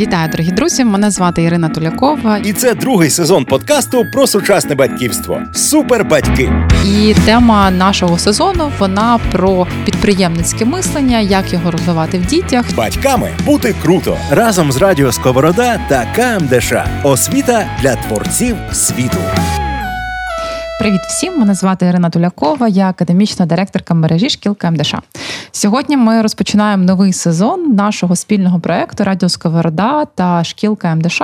Вітаю, дорогі друзі! Мене звати Ірина Тулякова. І це другий сезон подкасту про сучасне батьківство. Супербатьки. І тема нашого сезону вона про підприємницьке мислення, як його розвивати в дітях. Батьками бути круто разом з радіо Сковорода та КМДШ. Освіта для творців світу. Привіт всім! Мене звати Ірина Тулякова, я академічна директорка мережі шкіл КМДШ. Сьогодні ми розпочинаємо новий сезон нашого спільного проекту Радіо Сковорода та шкіл КМДШ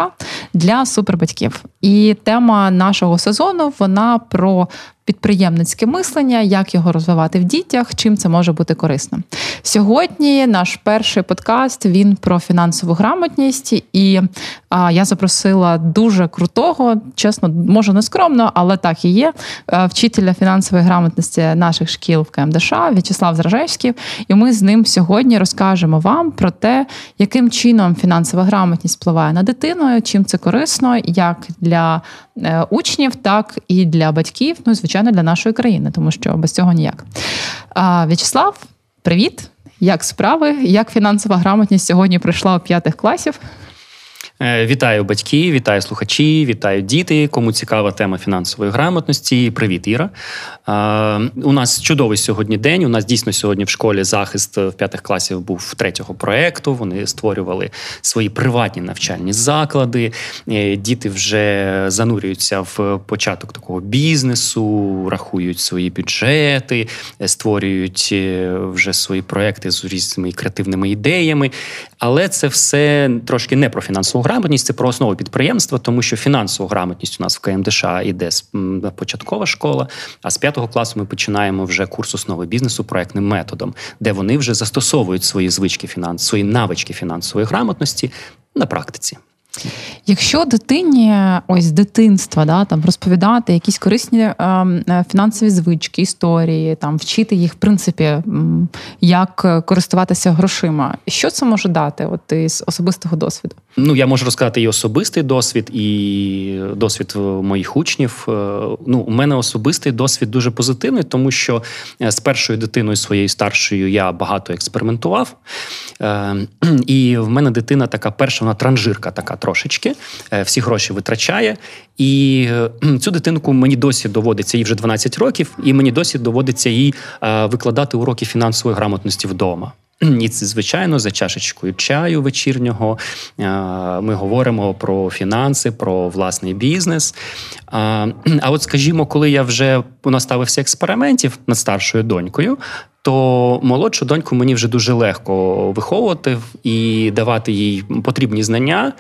для супербатьків. І тема нашого сезону вона про підприємницьке мислення, як його розвивати в дітях, чим це може бути корисно. Сьогодні наш перший подкаст він про фінансову грамотність, і а, я запросила дуже крутого, чесно, може не скромно, але так і є. Вчителя фінансової грамотності наших шкіл в КМДШ В'ячеслав Зражевський. І ми з ним сьогодні розкажемо вам про те, яким чином фінансова грамотність впливає на дитину, чим це корисно, як для е, учнів, так і для батьків. Ну, і звичайно, для нашої країни, тому що без цього ніяк. В'ячеслав, привіт! Як справи? Як фінансова грамотність сьогодні прийшла у п'ятих класів? Е, вітаю батьки, вітаю слухачі, вітаю діти. Кому цікава тема фінансової грамотності. Привіт, Іра. У нас чудовий сьогодні день. У нас дійсно сьогодні в школі захист в п'ятих класів був третього проекту. Вони створювали свої приватні навчальні заклади. Е, діти вже занурюються в початок такого бізнесу, рахують свої бюджети, е, створюють вже свої проекти з різними креативними ідеями. Але це все трошки не про фінансову грамотність, це про основу підприємства, тому що фінансову грамотність у нас в КМДШ іде з початкова школа. А з п'ятого класу ми починаємо вже курс основи бізнесу проектним методом, де вони вже застосовують свої звички фінанс, свої навички фінансової грамотності на практиці. Якщо дитині ось з дитинства да, там розповідати якісь корисні ем, е, фінансові звички, історії, там вчити їх, в принципі, як користуватися грошима, що це може дати от із особистого досвіду? Ну я можу розказати і особистий досвід, і досвід моїх учнів. Е, ну, у мене особистий досвід дуже позитивний, тому що е, з першою дитиною своєю старшою я багато експериментував. Е, і в мене дитина така перша, вона транжирка така трошечки, е, всі гроші витрачає. І е, цю дитинку мені досі доводиться їй вже 12 років, і мені досі доводиться їй викладати уроки фінансової грамотності вдома. І звичайно, за чашечкою чаю вечірнього ми говоримо про фінанси, про власний бізнес. А от, скажімо, коли я вже наставився експериментів над старшою донькою, то молодшу доньку мені вже дуже легко виховувати і давати їй потрібні знання.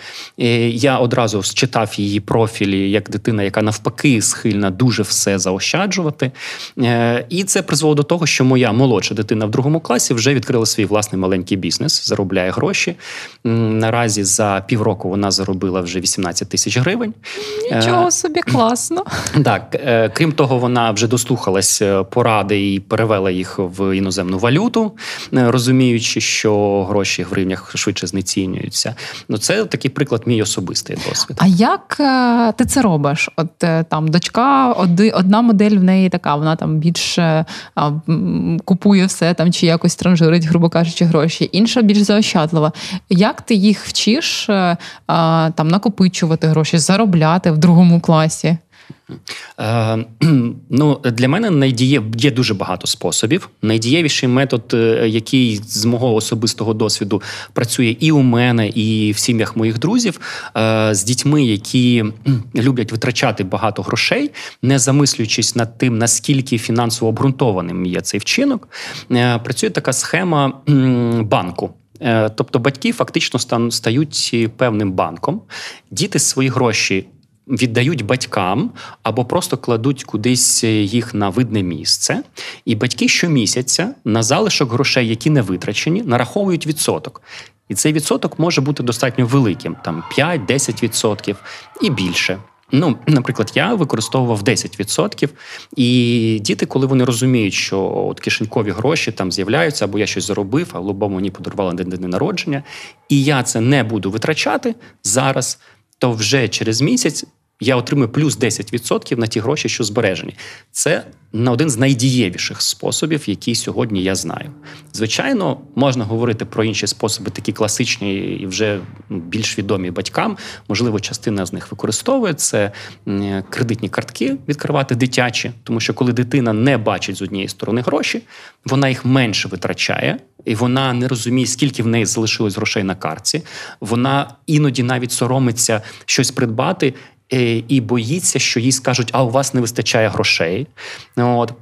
Я одразу считав її профілі як дитина, яка навпаки схильна дуже все заощаджувати. Е, і це призвело до того, що моя молодша дитина в другому класі вже відкрила свій власний маленький бізнес, заробляє гроші. Наразі за півроку вона заробила вже 18 тисяч гривень. Нічого собі класно. Так, е, крім того, вона вже дослухалась поради і перевела їх в іноземну валюту, е, розуміючи, що гроші в гривнях швидше знецінюються. Ну це такий приклад, мій особистий досвід. А як е, ти це робиш? От е, там дочка, одна модель в неї така, вона там більше купує все там чи якось транжирить, грубо кажучи, гроші. Інша більш заощадлива. Як ти їх вчиш там накопичувати гроші, заробляти в другому класі? Е, ну, Для мене найдіє є дуже багато способів. Найдієвіший метод, е, який з мого особистого досвіду працює і у мене, і в сім'ях моїх друзів, е, з дітьми, які люблять витрачати багато грошей, не замислюючись над тим, наскільки фінансово обґрунтованим є цей вчинок. Е, працює така схема банку. Е, тобто батьки фактично стають певним банком, діти свої гроші віддають батькам або просто кладуть кудись їх на видне місце. І батьки щомісяця на залишок грошей, які не витрачені, нараховують відсоток. І цей відсоток може бути достатньо великим, там 5-10% і більше. Ну, наприклад, я використовував 10%, і діти, коли вони розуміють, що от кишенькові гроші там з'являються, або я щось заробив, або мені подарували на день народження, і я це не буду витрачати зараз, то вже через місяць я отримую плюс 10% на ті гроші, що збережені. Це на один з найдієвіших способів, які сьогодні я знаю. Звичайно, можна говорити про інші способи, такі класичні і вже більш відомі батькам. Можливо, частина з них використовує це кредитні картки відкривати дитячі, тому що коли дитина не бачить з однієї сторони гроші, вона їх менше витрачає. І вона не розуміє, скільки в неї залишилось грошей на картці. Вона іноді навіть соромиться щось придбати і боїться, що їй скажуть, а у вас не вистачає грошей. От.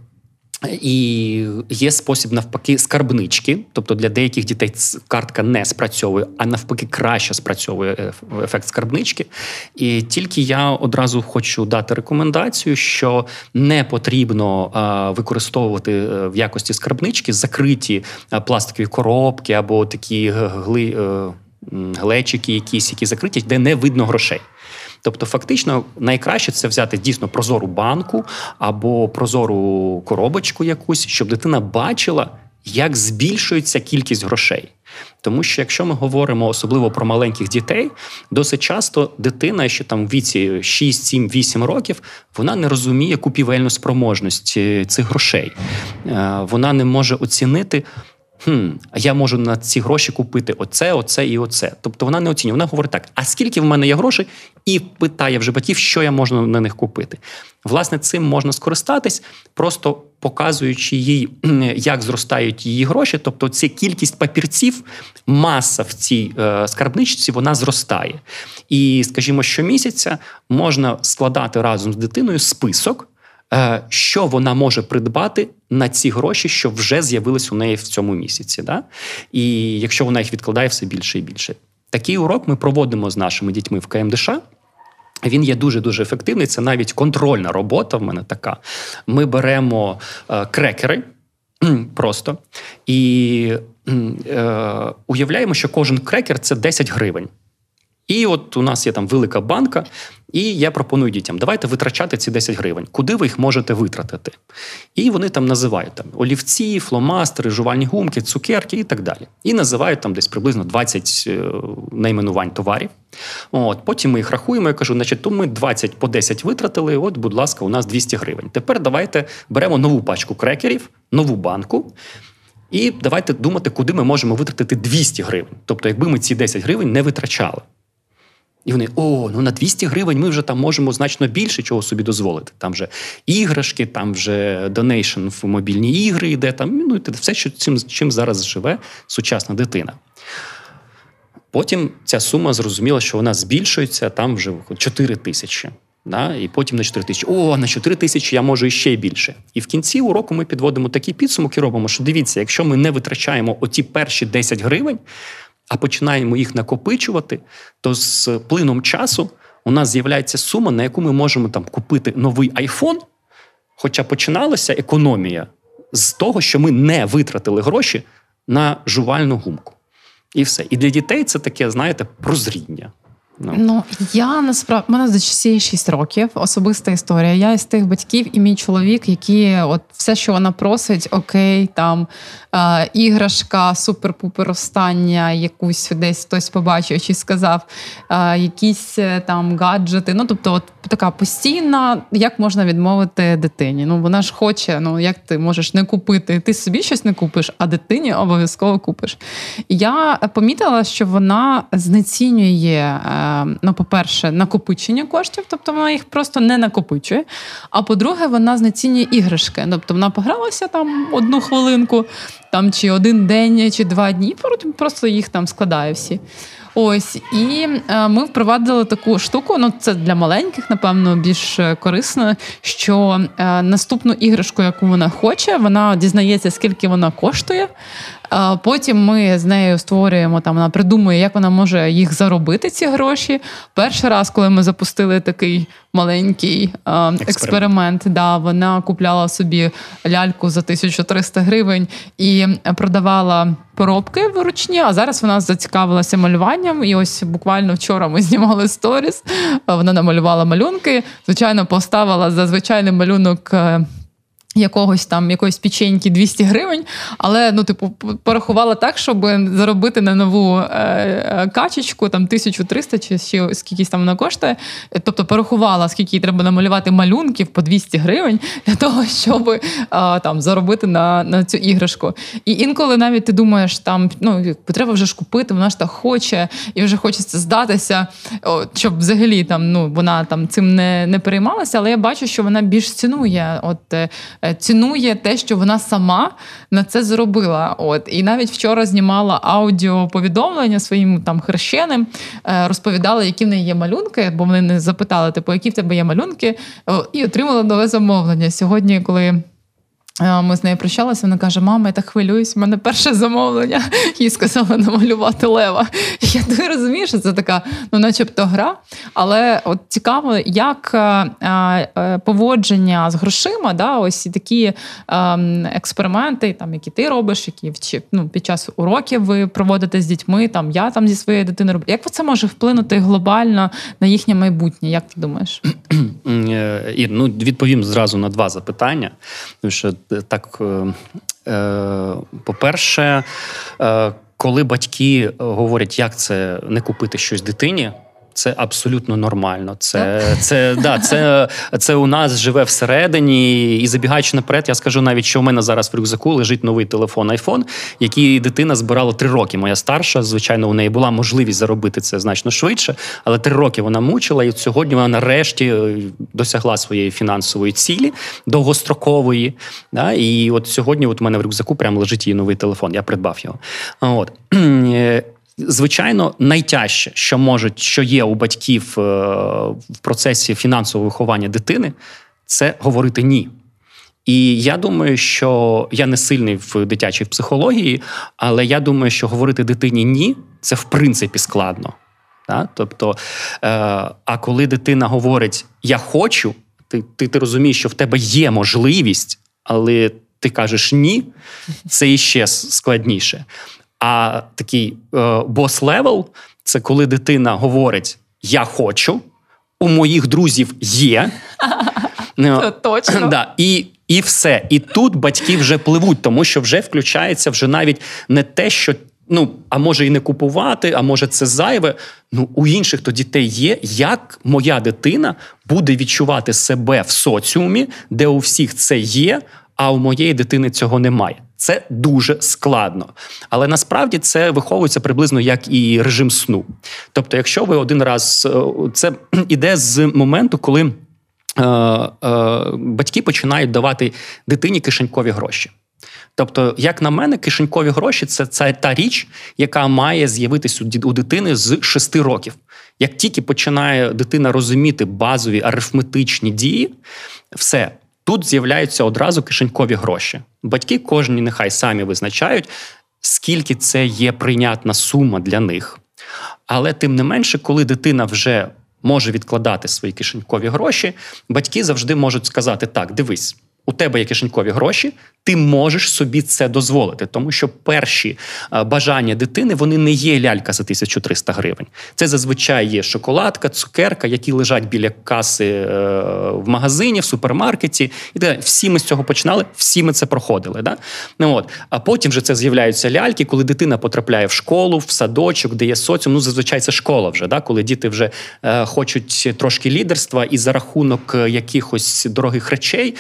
І є спосіб навпаки скарбнички, тобто для деяких дітей картка не спрацьовує, а навпаки, краще спрацьовує е, ефект скарбнички. І тільки я одразу хочу дати рекомендацію, що не потрібно використовувати е, в якості скарбнички закриті пластикові коробки або такі гли, глечики, якісь, які закриті, де не видно грошей. Тобто, фактично, найкраще це взяти дійсно прозору банку або прозору коробочку якусь, щоб дитина бачила, як збільшується кількість грошей. Тому що якщо ми говоримо особливо про маленьких дітей, досить часто дитина, що там в віці 6, 7, 8 років, вона не розуміє купівельну спроможність цих грошей. Е, вона не може оцінити хм, я можу на ці гроші купити оце, оце і оце. Тобто вона не оцінює. Вона говорить так: а скільки в мене є грошей? І питає вже батьків, що я можу на них купити. Власне, цим можна скористатись, просто показуючи їй, як зростають її гроші. Тобто, ця кількість папірців, маса в цій е, скарбничці, вона зростає. І, скажімо, щомісяця можна складати разом з дитиною список. Е, що вона може придбати на ці гроші, що вже з'явились у неї в цьому місяці. Да? І якщо вона їх відкладає все більше і більше. Такий урок ми проводимо з нашими дітьми в КМДШ. Він є дуже дуже ефективний. Це навіть контрольна робота. В мене така. Ми беремо е, крекери просто і е, уявляємо, що кожен крекер це 10 гривень. І от у нас є там велика банка, і я пропоную дітям, давайте витрачати ці 10 гривень. Куди ви їх можете витратити? І вони там називають там олівці, фломастери, жувальні гумки, цукерки і так далі. І називають там десь приблизно 20 е, найменувань товарів. От, Потім ми їх рахуємо. Я кажу, значить, то ми 20 по 10 витратили. От, будь ласка, у нас 200 гривень. Тепер давайте беремо нову пачку крекерів, нову банку. І давайте думати, куди ми можемо витратити 200 гривень. Тобто, якби ми ці 10 гривень не витрачали. І вони, о, ну на 200 гривень ми вже там можемо значно більше чого собі дозволити. Там вже іграшки, там вже donation в мобільні ігри йде, там ну, все, що цим, чим зараз живе сучасна дитина. Потім ця сума зрозуміла, що вона збільшується, там вже 4 тисячі. Да? І потім на 4 тисячі. О, на 4 тисячі я можу іще більше. І в кінці уроку ми підводимо такий підсумок і робимо, що дивіться, якщо ми не витрачаємо оті перші 10 гривень, а починаємо їх накопичувати, то з плином часу у нас з'являється сума, на яку ми можемо там купити новий айфон. Хоча починалася економія з того, що ми не витратили гроші на жувальну гумку. І все. І для дітей це таке, знаєте, прозріння. Ну. ну я насправді мене за часі 6 років. Особиста історія. Я із тих батьків і мій чоловік, які от все, що вона просить, окей, там е, іграшка, супер-пупер остання, якусь десь хтось побачив чи сказав, е, якісь е, там гаджети. Ну тобто, от така постійна, як можна відмовити дитині? Ну вона ж хоче. Ну як ти можеш не купити? Ти собі щось не купиш, а дитині обов'язково купиш. Я помітила, що вона знецінює. Е, ну, по-перше, накопичення коштів, тобто вона їх просто не накопичує. А по-друге, вона знецінює іграшки. Тобто вона погралася там одну хвилинку, там чи один день, чи два дні, і просто їх там складає всі. Ось і е, ми впровадили таку штуку. Ну це для маленьких, напевно, більш корисно. Що е, наступну іграшку, яку вона хоче, вона дізнається, скільки вона коштує. Потім ми з нею створюємо там, вона придумує, як вона може їх заробити, ці гроші. Перший раз, коли ми запустили такий маленький експеримент, експеримент да, вона купляла собі ляльку за 1300 гривень і продавала поробки вручні. А зараз вона зацікавилася малюванням. І ось буквально вчора ми знімали сторіс. Вона намалювала малюнки. Звичайно, поставила за звичайний малюнок. Якогось там якоїсь печеньки 200 гривень, але ну, типу, порахувала так, щоб заробити на нову е, е качечку там 1300 чи ще скільки там вона коштує. Тобто порахувала, скільки їй треба намалювати малюнків по 200 гривень для того, щоб е, там заробити на на цю іграшку. І інколи навіть ти думаєш, там ну треба вже ж купити, вона ж так хоче, і вже хочеться здатися, щоб взагалі там ну вона там цим не не переймалася. Але я бачу, що вона більш цінує. От Е, цінує те, що вона сама на це зробила. От і навіть вчора знімала аудіоповідомлення своїм там хрещеним, е, розповідала, які в неї є малюнки, бо вони не запитали, типу, які в тебе є малюнки, і отримала нове замовлення сьогодні, коли. Ми з нею прощалися, вона каже: Мама, я так хвилююсь, в мене перше замовлення. Їй сказали намалювати лева. Я ти розумію, що це така, ну, начебто, гра. Але от цікаво, як е, е, поводження з грошима, да, ось такі ем, експерименти, там, які ти робиш, які вчи, ну, під час уроків ви проводите з дітьми, там я там зі своєю дитиною роблю. Як це може вплинути глобально на їхнє майбутнє? Як ти думаєш? Е, Ір, ну відповім зразу на два запитання. Тому що так, е, е, по-перше, е, коли батьки говорять, як це не купити щось дитині. Це абсолютно нормально. Це це, да, це, це у нас живе всередині. І забігаючи наперед, я скажу навіть, що у мене зараз в рюкзаку лежить новий телефон iPhone, який дитина збирала три роки. Моя старша, звичайно, у неї була можливість заробити це значно швидше, але три роки вона мучила, і сьогодні вона нарешті е, досягла своєї фінансової цілі довгострокової. Да? І от сьогодні, от у мене в рюкзаку прямо лежить її новий телефон. Я придбав його. От. Звичайно, найтяжче, що можуть, що є у батьків е, в процесі фінансового виховання дитини, це говорити ні. І я думаю, що я не сильний в дитячій психології, але я думаю, що говорити дитині ні це в принципі складно. Так? Тобто, е, а коли дитина говорить Я хочу, ти, ти, ти розумієш, що в тебе є можливість, але ти кажеш ні, це іще складніше. А такий boss-level це коли дитина говорить: Я хочу, у моїх друзів є. Це точно. Да, І і все. І тут батьки вже пливуть, тому що вже включається вже навіть не те, що. Ну, а може і не купувати, а може це зайве. Ну, у інших то дітей є, як моя дитина буде відчувати себе в соціумі, де у всіх це є, а у моєї дитини цього немає. Це дуже складно. Але насправді це виховується приблизно як і режим сну. Тобто, якщо ви один раз е, це іде з моменту, коли е, е, батьки починають давати дитині кишенькові гроші. Тобто, як на мене, кишенькові гроші це, це та річ, яка має з'явитися у дитини з 6 років. Як тільки починає дитина розуміти базові арифметичні дії, все Тут з'являються одразу кишенькові гроші. Батьки кожні нехай самі визначають, скільки це є прийнятна сума для них. Але тим не менше, коли дитина вже може відкладати свої кишенькові гроші, батьки завжди можуть сказати: так, дивись, у тебе є кишенькові гроші, ти можеш собі це дозволити, тому що перші е, бажання дитини вони не є лялька за 1300 гривень. Це зазвичай є шоколадка, цукерка, які лежать біля каси е, в магазині, в супермаркеті. І всі ми з цього починали, всі ми це проходили. Да? Ну, от. А потім вже це з'являються ляльки, коли дитина потрапляє в школу, в садочок, де є соціум. Ну, зазвичай це школа вже, да? коли діти вже е, хочуть трошки лідерства і за рахунок якихось дорогих речей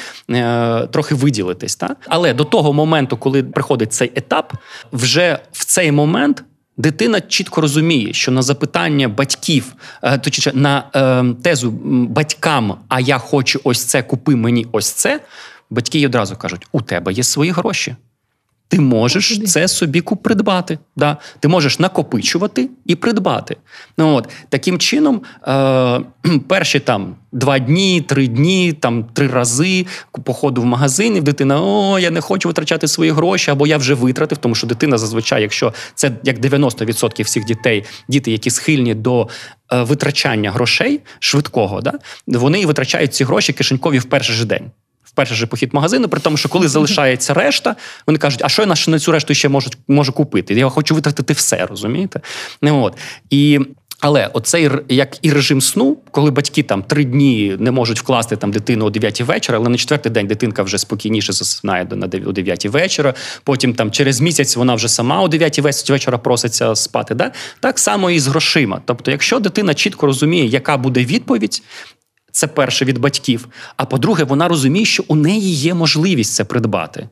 трохи виділитись. Та? Але до того моменту, коли приходить цей етап, вже в цей момент. Дитина чітко розуміє, що на запитання батьків, е, точніше, на е, тезу батькам, а я хочу ось це, купи мені ось це. Батьки й одразу кажуть: у тебе є свої гроші. Ти можеш це собі придбати. Да? Ти можеш накопичувати і придбати. Ну, от, Таким чином, е, перші там два дні, три дні, там три рази походу в магазин, і дитина, о, я не хочу витрачати свої гроші, або я вже витратив, тому що дитина зазвичай, якщо це як 90% всіх дітей, діти, які схильні до е, витрачання грошей швидкого, да, вони витрачають ці гроші кишенькові в перший же день перший же похід магазину, при тому, що коли залишається решта, вони кажуть, а що я на цю решту ще можу можу купити? Я хочу витратити все, розумієте? Не от. І Але оцей як і режим сну, коли батьки там три дні не можуть вкласти там дитину о 9 вечора, але на четвертий день дитинка вже спокійніше засинає о 9 вечора. Потім там через місяць вона вже сама о 9 вечора проситься спати. Да? Так само і з грошима. Тобто, якщо дитина чітко розуміє, яка буде відповідь. Це перше від батьків. А по-друге, вона розуміє, що у неї є можливість це придбати.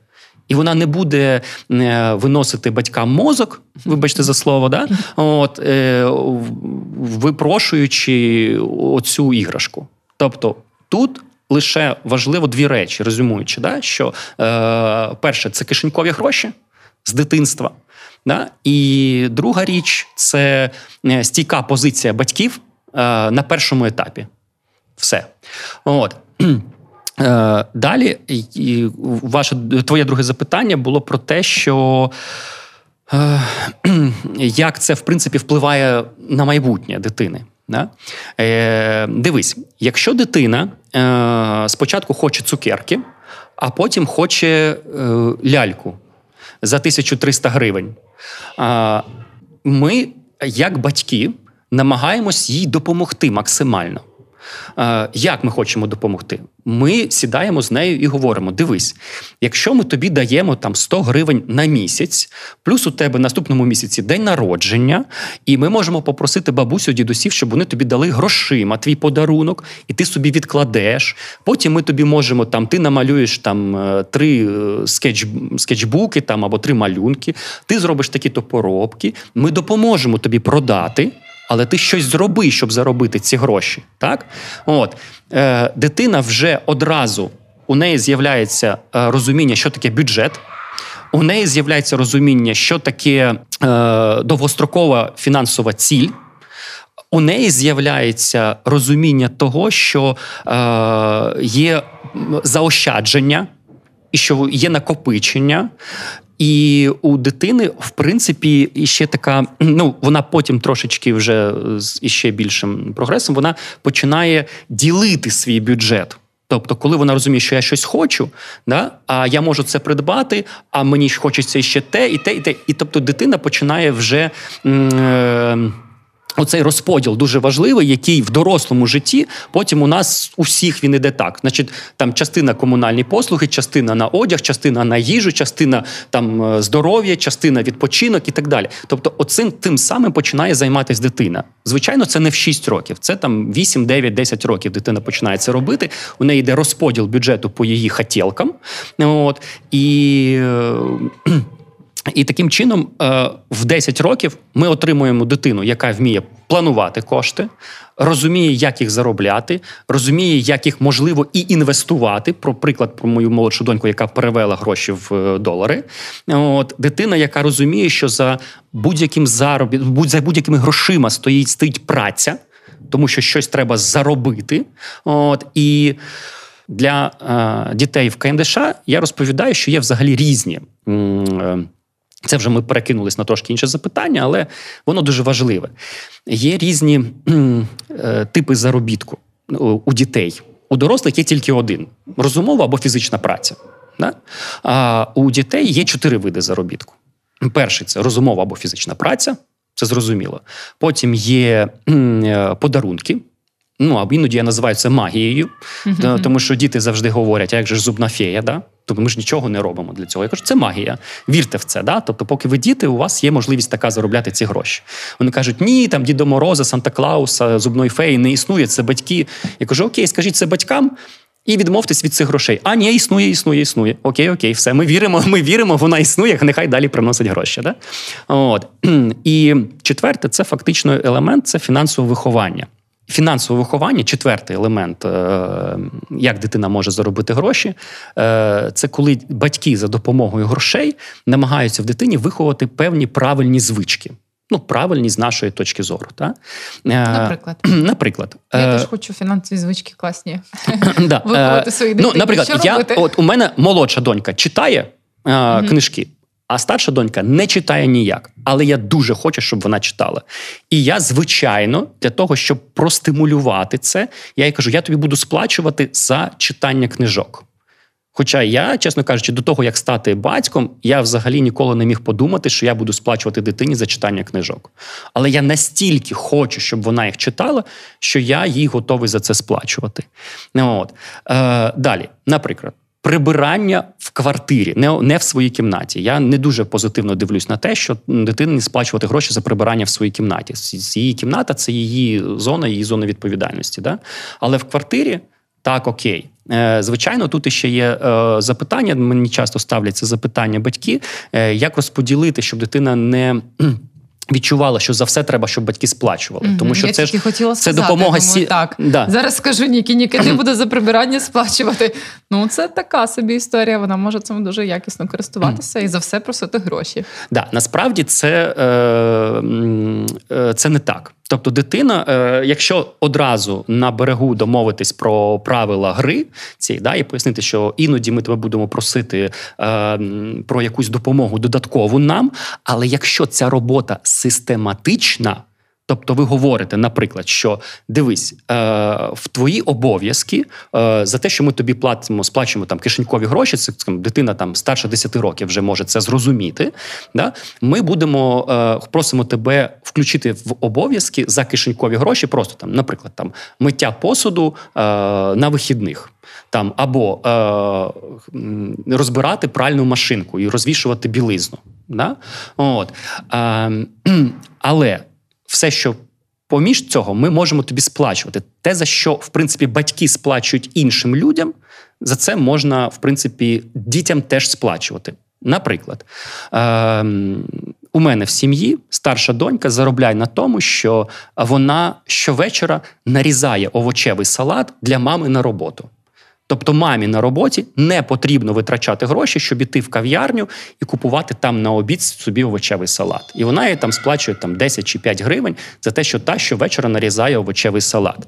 І вона не буде е, виносити батькам мозок, вибачте за слово, да? От, е, випрошуючи оцю іграшку. Тобто тут лише важливо дві речі, резюмуючи, да? що е, перше це кишенькові гроші з дитинства. Да? І друга річ це е, стійка позиція батьків е, на першому етапі. Все. От. Е, далі, ваше твоє друге запитання було про те, що е, як це в принципі впливає на майбутнє дитини. Да? Е, Дивись, якщо дитина спочатку хоче цукерки, а потім хоче ляльку за 1300 гривень, ми, як батьки, намагаємось їй допомогти максимально. Е, як ми хочемо допомогти? Ми сідаємо з нею і говоримо: дивись, якщо ми тобі даємо там 100 гривень на місяць, плюс у тебе наступному місяці день народження, і ми можемо попросити бабусю дідусів, щоб вони тобі дали грошима, твій подарунок, і ти собі відкладеш. Потім ми тобі можемо там, ти намалюєш там е, три е, скетч, скетчбуки там або три малюнки, ти зробиш такі-то поробки. Ми допоможемо тобі продати але ти щось зроби, щоб заробити ці гроші. Так? От. Е, Дитина вже одразу у неї з'являється е, розуміння, що таке бюджет. У неї з'являється розуміння, що таке е, довгострокова фінансова ціль. У неї з'являється розуміння того, що е, є заощадження і що є накопичення, і у дитини, в принципі, іще така, ну вона потім трошечки вже з іще більшим прогресом, вона починає ділити свій бюджет. Тобто, коли вона розуміє, що я щось хочу, да, а я можу це придбати, а мені хочеться ще те, і те, і те. І тобто дитина починає вже. Е- Оцей розподіл дуже важливий, який в дорослому житті потім у нас у всіх він іде так. Значить, там частина комунальні послуги, частина на одяг, частина на їжу, частина там е, здоров'я, частина відпочинок і так далі. Тобто, оцим тим самим починає займатися дитина. Звичайно, це не в 6 років, це там 8, 9, 10 років дитина починає це робити. У неї йде розподіл бюджету по її хотілкам. От і. І таким чином, е, в 10 років ми отримуємо дитину, яка вміє планувати кошти, розуміє, як їх заробляти, розуміє, як їх можливо і інвестувати. Про приклад про мою молодшу доньку, яка перевела гроші в е, долари. От дитина, яка розуміє, що за будь-яким заробіт, за будь-якими грошима стоїть стоїть праця, тому що щось треба заробити. От і. Для е, дітей в КМДШ я розповідаю, що є взагалі різні е, це вже ми перекинулись на трошки інше запитання, але воно дуже важливе. Є різні е, типи заробітку у дітей. У дорослих є тільки один: розумова або фізична праця. Да? А у дітей є чотири види заробітку. Перший це розумова або фізична праця, це зрозуміло. Потім є е, подарунки. Ну, або іноді я називаю це магією, тому що діти завжди говорять, а як же ж зубна фея, да? Тобто ми ж нічого не робимо для цього. Я кажу, це магія. Вірте в це. Да? Тобто, поки ви діти, у вас є можливість така заробляти ці гроші. Вони кажуть, ні, там Дідо Мороза, Санта Клауса, зубної феї не існує, це батьки. Я кажу, окей, скажіть це батькам. І відмовтесь від цих грошей. А ні, існує, існує, існує. Окей, окей, все. Ми віримо, ми віримо, вона існує, нехай далі приносить гроші. Да? От. І четверте, це фактично елемент це фінансове виховання. Фінансове виховання, четвертий елемент, е, як дитина може заробити гроші, е, це коли батьки за допомогою грошей намагаються в дитині виховати певні правильні звички. Ну, правильні з нашої точки зору. Та? Е, наприклад, Наприклад. я теж хочу фінансові звички класні. Виховати свої дитині. Ну, Наприклад, я, от у мене молодша донька читає книжки. А старша донька не читає ніяк, але я дуже хочу, щоб вона читала. І я, звичайно, для того, щоб простимулювати це, я їй кажу: я тобі буду сплачувати за читання книжок. Хоча я, чесно кажучи, до того як стати батьком, я взагалі ніколи не міг подумати, що я буду сплачувати дитині за читання книжок. Але я настільки хочу, щоб вона їх читала, що я їй готовий за це сплачувати. От. Е, Далі, наприклад. Прибирання в квартирі, не не в своїй кімнаті. Я не дуже позитивно дивлюсь на те, що дитині сплачувати гроші за прибирання в своїй кімнаті. Її кімната це її зона, її зона відповідальності. Да? Але в квартирі так окей. Е, звичайно, тут ще є е, запитання. Мені часто ставляться запитання батьки, е, як розподілити, щоб дитина не. Відчувала, що за все треба, щоб батьки сплачували, mm тому що я це ж хотіла це допомога думаю, сі... так. Да. Зараз скажу Нікі, Ніки не буде за прибирання сплачувати. Ну це така собі історія. Вона може цим дуже якісно користуватися і за все просити гроші. Да, насправді це, е, е, це не так. Тобто, дитина, е, якщо одразу на берегу домовитись про правила гри, ці да, і пояснити, що іноді ми тебе будемо просити е, про якусь допомогу додаткову нам, але якщо ця робота систематична. Тобто ви говорите, наприклад, що дивись, е, в твої обов'язки е, за те, що ми тобі платимо, сплачуємо там кишенькові гроші, це скажімо, дитина там старше 10 років вже може це зрозуміти. Да? Ми будемо е, просимо тебе включити в обов'язки за кишенькові гроші, просто там, наприклад, там миття посуду е, на вихідних. Там або е, розбирати пральну машинку і розвішувати білизну. Да? От. Е, але все, що поміж цього, ми можемо тобі сплачувати. Те, за що, в принципі, батьки сплачують іншим людям, за це можна, в принципі, дітям теж сплачувати. Наприклад, е- у мене в сім'ї старша донька заробляє на тому, що вона щовечора нарізає овочевий салат для мами на роботу. Тобто мамі на роботі не потрібно витрачати гроші, щоб іти в кав'ярню і купувати там на обід собі овочевий салат. І вона їй там сплачує там 10 чи 5 гривень за те, що та щовечора нарізає овочевий салат.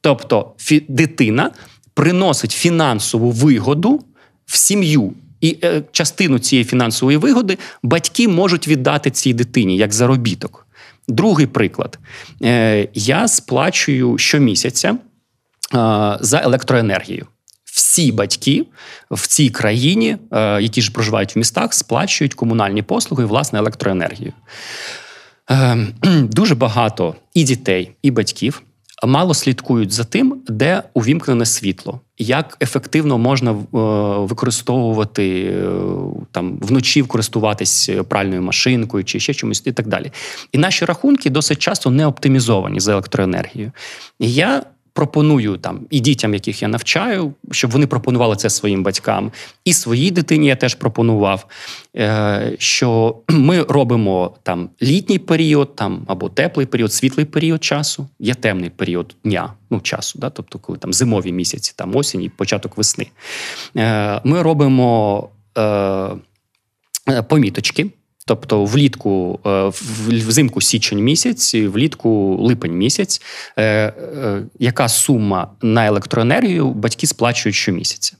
Тобто фі- дитина приносить фінансову вигоду в сім'ю. І е, частину цієї фінансової вигоди батьки можуть віддати цій дитині як заробіток. Другий приклад: Е, я сплачую щомісяця е, за електроенергію всі батьки в цій країні, е, які ж проживають в містах, сплачують комунальні послуги власне електроенергію. Е, дуже багато і дітей, і батьків мало слідкують за тим, де увімкнене світло, як ефективно можна е, використовувати там вночі користуватись пральною машинкою чи ще чомусь, і так далі. І наші рахунки досить часто не оптимізовані за електроенергію. І я пропоную там і дітям, яких я навчаю, щоб вони пропонували це своїм батькам. І своїй дитині я теж пропонував, е, що ми робимо там літній період, там або теплий період, світлий період часу, є темний період дня, ну часу, да, тобто, коли там зимові місяці, там осінь і початок весни. Е, ми робимо е, поміточки. Тобто влітку, е, взимку січень місяць, влітку липень місяць, е, е, яка сума на електроенергію батьки сплачують щомісяця.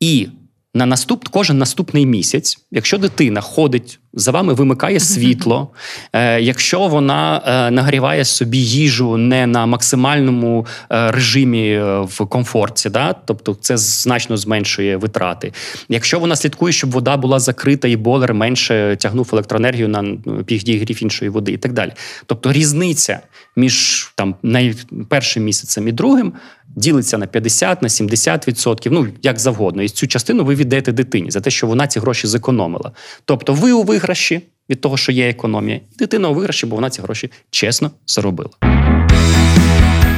І на наступ, кожен наступний місяць, якщо дитина ходить за вами, вимикає світло, е, якщо вона е, нагріває собі їжу не на максимальному е, режимі в комфорті, да? тобто це значно зменшує витрати. Якщо вона слідкує, щоб вода була закрита і болер менше тягнув електроенергію на підігрів іншої води, і так далі. Тобто різниця між там першим місяцем і другим ділиться на 50, на 70%, ну як завгодно. І цю частину ви віддаєте дитині за те, що вона ці гроші зекономила. Тобто, ви у виграші від того, що є економія, дитина у виграші, бо вона ці гроші чесно заробила.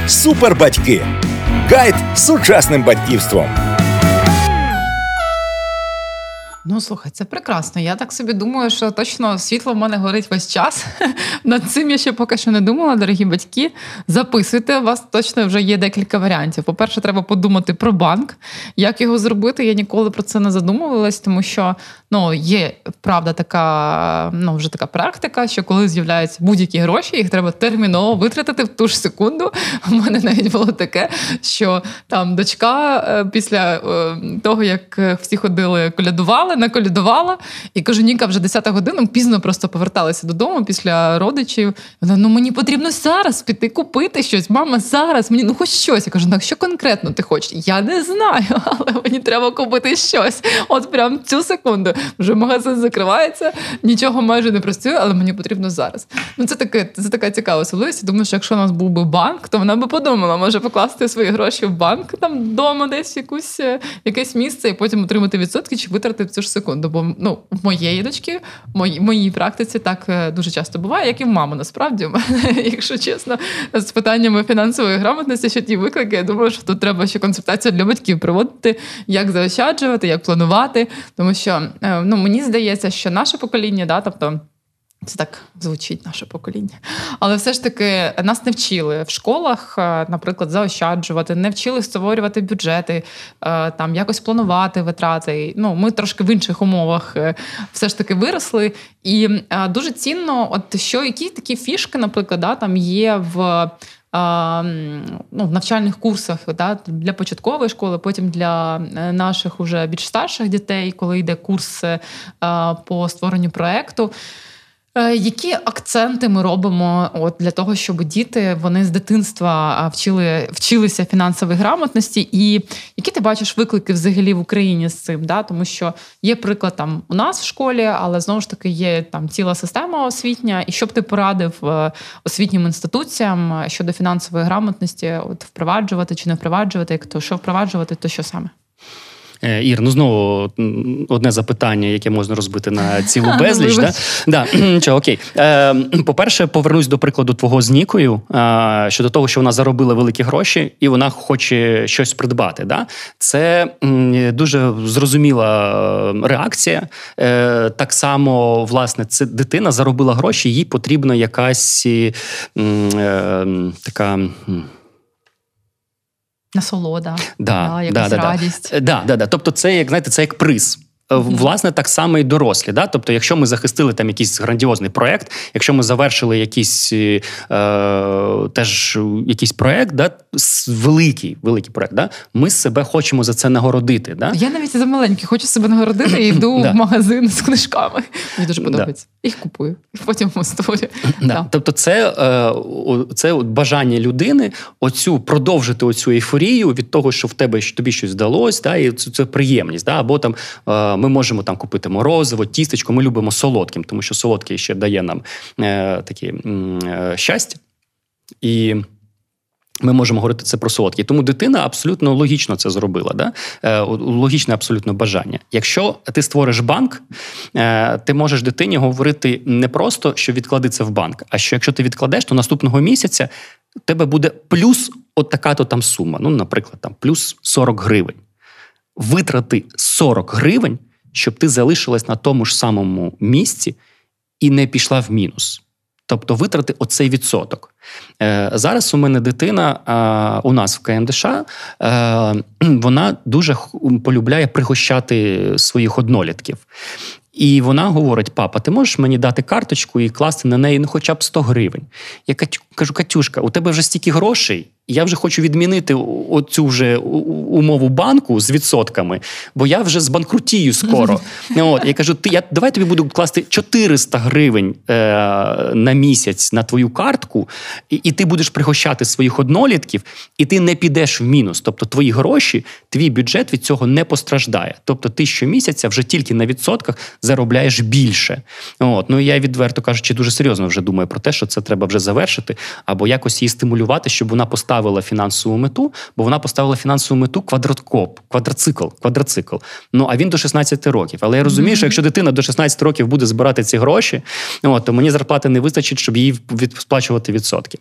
Супербатьки. Гайд з сучасним батьківством. Ну, слухай, це прекрасно. Я так собі думаю, що точно світло в мене горить весь час. Над цим я ще поки що не думала, дорогі батьки. Записуйте, у вас точно вже є декілька варіантів. По-перше, треба подумати про банк, як його зробити. Я ніколи про це не задумувалась, тому що ну є правда така, ну вже така практика, що коли з'являються будь-які гроші, їх треба терміново витратити в ту ж секунду. У мене навіть було таке, що там дочка е, після е, того, як всі ходили, колядували, наколядувала, і кажу, Ніка вже 10 година пізно просто поверталася додому після родичів. Вона ну мені потрібно зараз піти купити щось. Мама, зараз мені ну хоч щось. Я кажу, так що конкретно ти хочеш? Я не знаю, але мені треба купити щось. От прям цю секунду. Вже магазин закривається, нічого майже не працює, але мені потрібно зараз. Ну це таке, це така цікава особливість. Думаю, що якщо у нас був би банк, то вона би подумала, може покласти свої гроші в банк там вдома, десь якусь е, якесь місце, і потім отримати відсотки чи витратити в цю ж секунду. Бо ну в моєї дочки, в моїй практиці так е, дуже часто буває, як і в мами, насправді якщо чесно, з питаннями фінансової грамотності, що ті виклики, я думаю, що тут треба ще консультацію для батьків проводити, як заощаджувати, як планувати. Тому що е, ну мені здається, що наше покоління, да, тобто. Це так звучить наше покоління. Але все ж таки нас не вчили в школах, е, наприклад, заощаджувати, не вчили створювати бюджети, е, там якось планувати витрати. Ну, Ми трошки в інших умовах все ж таки виросли. І дуже цінно, от що які такі фішки, наприклад, да, там є в ну, в навчальних курсах да, для початкової школи, потім для е, наших уже більш старших дітей, коли йде курс е, по створенню проекту. Е, які акценти ми робимо от для того, щоб діти вони з дитинства вчили вчилися фінансової грамотності, і які ти бачиш виклики взагалі в Україні з цим? Да? Тому що є приклад там у нас в школі, але знову ж таки є там ціла система освітня. І що б ти порадив е, освітнім інституціям щодо фінансової грамотності, от впроваджувати чи не впроваджувати, як то що впроваджувати, то що саме? Е, Ір, ну знову одне запитання, яке можна розбити на цілу безліч. да? Да. Чо, окей. Е, По-перше, повернусь до прикладу твого з Нікою е, щодо того, що вона заробила великі гроші і вона хоче щось придбати. Да? Це дуже зрозуміла е, реакція. Е, Так само, власне, це дитина заробила гроші, їй потрібна якась е, така. Насолода, да, да, якась да, радість. Да, да, да. Тобто, це як знаєте, це як приз. Е, власне, так само і дорослі. Да? Тобто, якщо ми захистили там якийсь грандіозний проект, якщо ми завершили якийсь е, теж якийсь проект, да? великий великий проект, да? ми себе хочемо за це нагородити. Да? Я навіть за маленький хочу себе нагородити і йду в магазин з книжками. Мені дуже подобається. Їх купую, потім. Да. Тобто, це е, це бажання людини оцю продовжити оцю ейфорію від того, що в тебе тобі щось вдалося, да? і це, це приємність. Да? Або там е, ми можемо там купити морозиво, тістечко. Ми любимо солодким, тому що солодкий ще дає нам е, такі е, щастя. І ми можемо говорити це про солодкі. Тому дитина абсолютно логічно це зробила. Да? Е, логічне абсолютно бажання. Якщо ти створиш банк, е, ти можеш дитині говорити не просто, що відклади це в банк, а що якщо ти відкладеш, то наступного місяця у тебе буде плюс от така-то там сума. Ну, наприклад, там плюс 40 гривень. Витрати 40 гривень щоб ти залишилась на тому ж самому місці і не пішла в мінус. Тобто витрати оцей відсоток. Е, Зараз у мене дитина е, у нас в КМДШ, е, вона дуже полюбляє пригощати своїх однолітків. І вона говорить: папа, ти можеш мені дати карточку і класти на неї ну, хоча б 100 гривень. Я кажу, Катюшка, у тебе вже стільки грошей, я вже хочу відмінити оцю вже умову банку з відсотками, бо я вже збанкрутію скоро. От, Я кажу, ти я давай тобі буду класти 400 гривень е, на місяць на твою картку, і, і ти будеш пригощати своїх однолітків, і ти не підеш в мінус. Тобто твої гроші, твій бюджет від цього не постраждає. Тобто, ти щомісяця вже тільки на відсотках заробляєш більше. От, Ну я відверто кажучи, дуже серйозно вже думаю про те, що це треба вже завершити, або якось її стимулювати, щоб вона поставила поставила фінансову мету, бо вона поставила фінансову мету квадроткоп, квадроцикл, квадроцикл. Ну а він до 16 років. Але я розумію, mm-hmm. що якщо дитина до 16 років буде збирати ці гроші, от, то мені зарплати не вистачить, щоб їй сплачувати відсотки.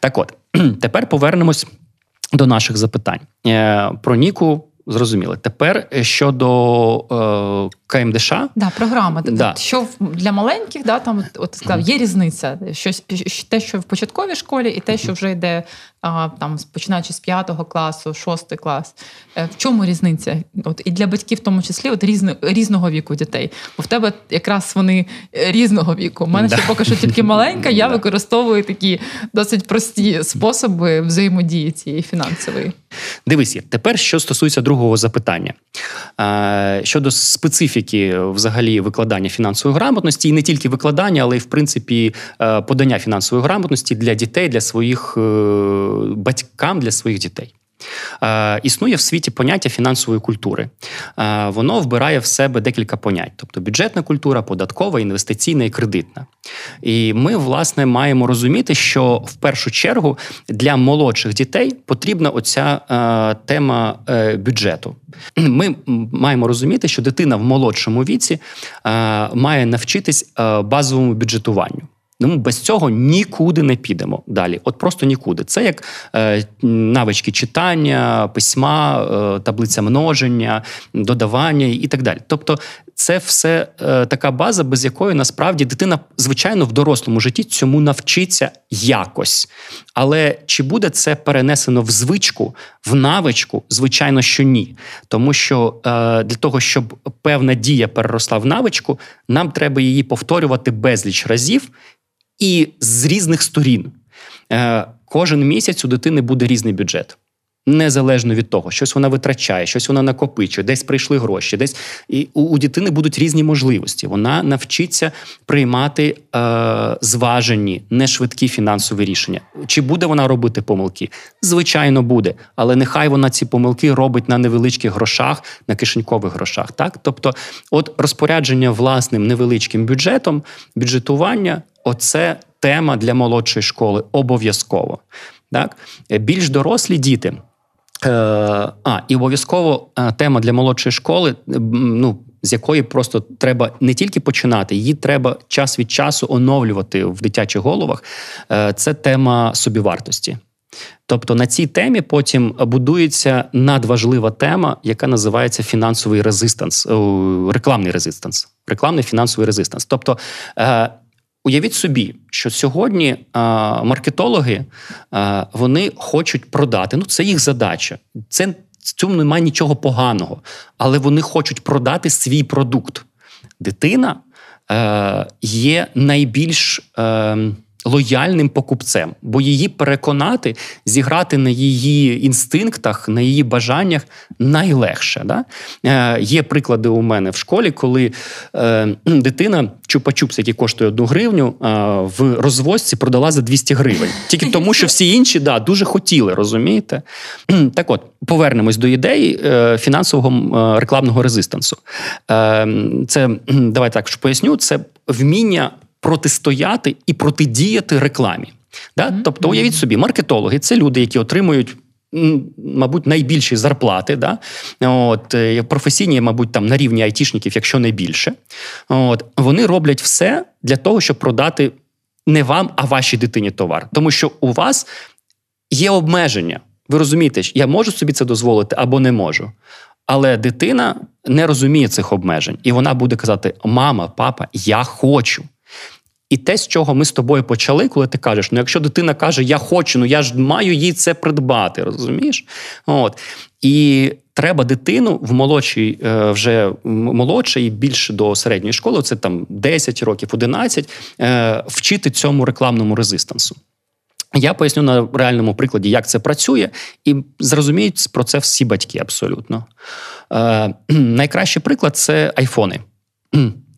Так от тепер повернемось до наших запитань. Е, про Ніку зрозуміли. Тепер щодо е, КМДШ. Да, програма. Да. Що для маленьких, да, там от сказав, є різниця. Щось те, що в початковій школі, і те, що вже йде там, починаючи з п'ятого класу, шостий клас. Е, в чому різниця? От І для батьків, в тому числі, от різно, різного віку дітей. Бо в тебе якраз вони різного віку. У мене да. ще поки що тільки маленька, я використовую такі досить прості способи взаємодії цієї фінансової. Дивись, тепер що стосується другого запитання. Щодо специфіки взагалі викладання фінансової грамотності, і не тільки викладання, але й в принципі е, подання фінансової грамотності для дітей, для своїх е, батькам, для своїх дітей. Е, Існує в світі поняття фінансової культури. Е, Воно вбирає в себе декілька понять: тобто бюджетна культура, податкова, інвестиційна і кредитна. І ми, власне, маємо розуміти, що в першу чергу для молодших дітей потрібна оця е, тема бюджету. Ми маємо розуміти, що дитина в молодшому віці має навчитись базовому бюджетуванню. Ну, без цього нікуди не підемо далі. От просто нікуди. Це як е, навички читання, письма, е, таблиця множення, додавання і так далі. Тобто, це все е, така база, без якої насправді дитина, звичайно, в дорослому житті цьому навчиться якось. Але чи буде це перенесено в звичку, в навичку? Звичайно, що ні. Тому що е, для того, щоб певна дія переросла в навичку, нам треба її повторювати безліч разів і з різних сторін. Е, кожен місяць у дитини буде різний бюджет. Незалежно від того, щось вона витрачає, щось вона накопичує, десь прийшли гроші, десь і у, у дитини будуть різні можливості. Вона навчиться приймати е, зважені, нешвидкі фінансові рішення. Чи буде вона робити помилки? Звичайно, буде, але нехай вона ці помилки робить на невеличких грошах, на кишенькових грошах. Так, тобто, от розпорядження власним невеличким бюджетом, бюджетування оце тема для молодшої школи обов'язково. Так? Більш дорослі діти. Е, а, і обов'язково е, тема для молодшої школи, ну, з якої просто треба не тільки починати, її треба час від часу оновлювати в дитячих головах. Е, це тема собівартості. Тобто на цій темі потім будується надважлива тема, яка називається фінансовий resistance, рекламний resistance, рекламний фінансовий resistance. Тобто Уявіть собі, що сьогодні а, маркетологи а, вони хочуть продати. Ну, це їх задача. Це в цьому немає нічого поганого, але вони хочуть продати свій продукт. Дитина е, є найбільш. Е, лояльним покупцем, бо її переконати, зіграти на її інстинктах, на її бажаннях найлегше. Да? Е, Є приклади у мене в школі, коли е, дитина чупа-чупс, який коштує одну гривню, е, в розвозці продала за 200 гривень. Тільки тому, що всі інші да, дуже хотіли, розумієте? Так от, повернемось до ідеї е, фінансового е, рекламного резистансу. Е, Це давайте так поясню, це вміння протистояти і протидіяти рекламі. Да? Mm-hmm. Тобто, уявіть собі, маркетологи це люди, які отримують. Мабуть, найбільші зарплати, да? От, е, професійні, мабуть, там на рівні айтішників, якщо не більше. От, Вони роблять все для того, щоб продати не вам, а вашій дитині товар. Тому що у вас є обмеження. Ви розумієте, я можу собі це дозволити або не можу. Але дитина не розуміє цих обмежень, і вона буде казати: Мама, папа, я хочу. І те, з чого ми з тобою почали, коли ти кажеш, ну якщо дитина каже, я хочу, ну я ж маю їй це придбати, розумієш? От. І треба дитину в молодшій, е, вже молодшій більше до середньої школи, це там 10 років, 11, е, вчити цьому рекламному резистансу. Я поясню на реальному прикладі, як це працює, і зрозуміють про це всі батьки абсолютно. Е, Найкращий приклад це айфони.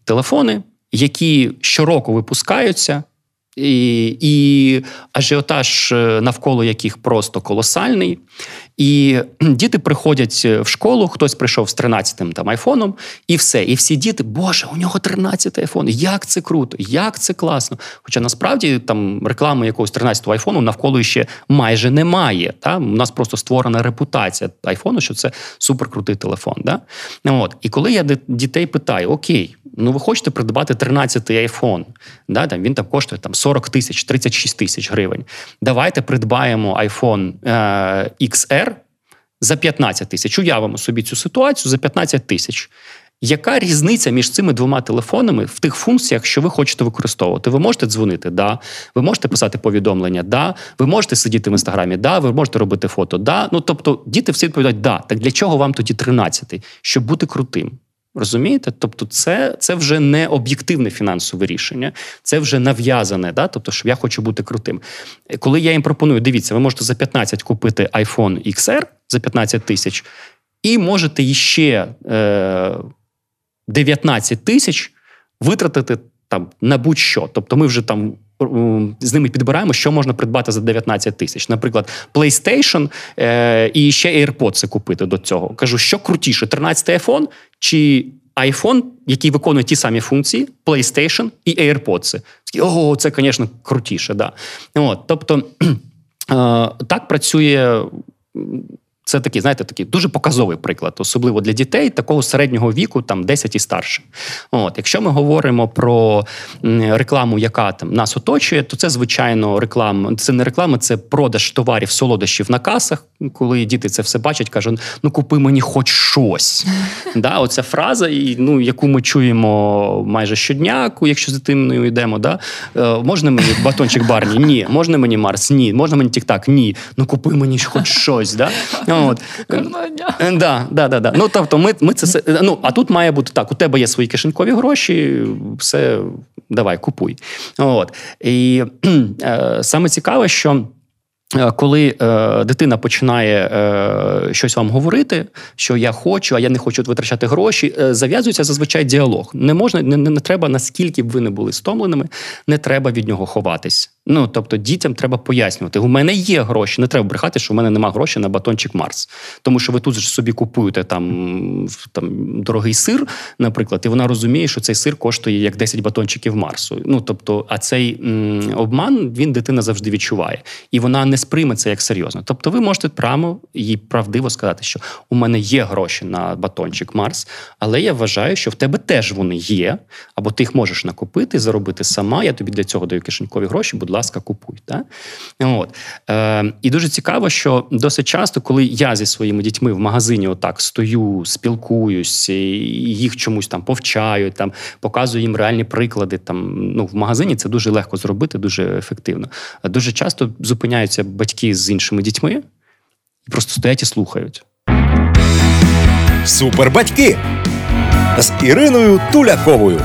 Телефони, які щороку випускаються, і і ажіотаж е, навколо яких просто колосальний. І діти приходять в школу, хтось прийшов з 13-тим там айфоном, і все. І всі діти, Боже, у нього 13-й айфон. Як це круто, як це класно. Хоча насправді там реклами якогось 13-го айфону навколо ще майже немає. Та? У нас просто створена репутація айфону, що це суперкрутий телефон. Да? От. І коли я дітей питаю: Окей, ну ви хочете придбати 13-й айфон, да? там, він там коштує там 40 тисяч, 36 тисяч гривень. Давайте придбаємо iPhone е, XR за 15 тисяч. Уявимо собі цю ситуацію за 15 тисяч. Яка різниця між цими двома телефонами в тих функціях, що ви хочете використовувати? Ви можете дзвонити, да. Ви можете писати повідомлення, да. Ви можете сидіти в інстаграмі, да. Ви можете робити фото, да. Ну тобто, діти всі відповідають, да. Так для чого вам тоді 13-й? Щоб бути крутим. Розумієте? Тобто, це це вже не об'єктивне фінансове рішення, це вже нав'язане. Да? Тобто, що я хочу бути крутим. Коли я їм пропоную, дивіться, ви можете за 15 купити iPhone XR за 15 тисяч, і можете іще е, 19 тисяч витратити там на будь-що. Тобто, ми вже там з ними підбираємо, що можна придбати за 19 тисяч. Наприклад, PlayStation е, і ще AirPods купити до цього. Кажу, що крутіше: 13-й iPhone чи iPhone, який виконує ті самі функції, PlayStation і AirPods. Ого, це, звісно, крутіше. Да. От, Тобто е, так працює це такий, знаєте, такий дуже показовий приклад, особливо для дітей такого середнього віку, там 10 і старше. От, Якщо ми говоримо про рекламу, яка там нас оточує, то це звичайно реклама. Це не реклама, це продаж товарів, солодощів на касах. Коли діти це все бачать, кажуть: ну купи мені хоч щось. Да, Оця фраза, ну, яку ми чуємо майже щодня, якщо з дитиною йдемо. Да? Е, можна мені батончик барні? Ні. Можна мені Марс? Ні. Можна мені тік-так? Ні. Ну купи мені хоч щось. Да? От. Е, да, да, да, да. Ну, тобто, ми, ми це, ну, А тут має бути так: у тебе є свої кишенькові гроші, все, давай, купуй. От. І е, саме цікаве, що. Е, коли е, дитина починає е, щось вам говорити, що я хочу, а я не хочу витрачати гроші, е, зав'язується зазвичай діалог. Не можна, не, не, треба, наскільки б ви не були стомленими, не треба від нього ховатись. Ну тобто дітям треба пояснювати. У мене є гроші, не треба брехати, що у мене немає грошей на батончик Марс. Тому що ви тут ж собі купуєте там там дорогий сир, наприклад, і вона розуміє, що цей сир коштує як 10 батончиків Марсу. Ну тобто, а цей м, обман він дитина завжди відчуває, і вона не сприйме це як серйозно. Тобто, ви можете прямо їй правдиво сказати, що у мене є гроші на батончик Марс, але я вважаю, що в тебе теж вони є, або ти їх можеш накопити, заробити сама. Я тобі для цього даю кишенькові гроші. Будь ласка, купуй. Так? От. Е, І дуже цікаво, що досить часто, коли я зі своїми дітьми в магазині отак стою, спілкуюсь, їх чомусь там повчаю, там показую їм реальні приклади. Там ну в магазині це дуже легко зробити, дуже ефективно. Дуже часто зупиняються батьки з іншими дітьми і просто стоять і слухають. Супербатьки з Іриною Туляковою.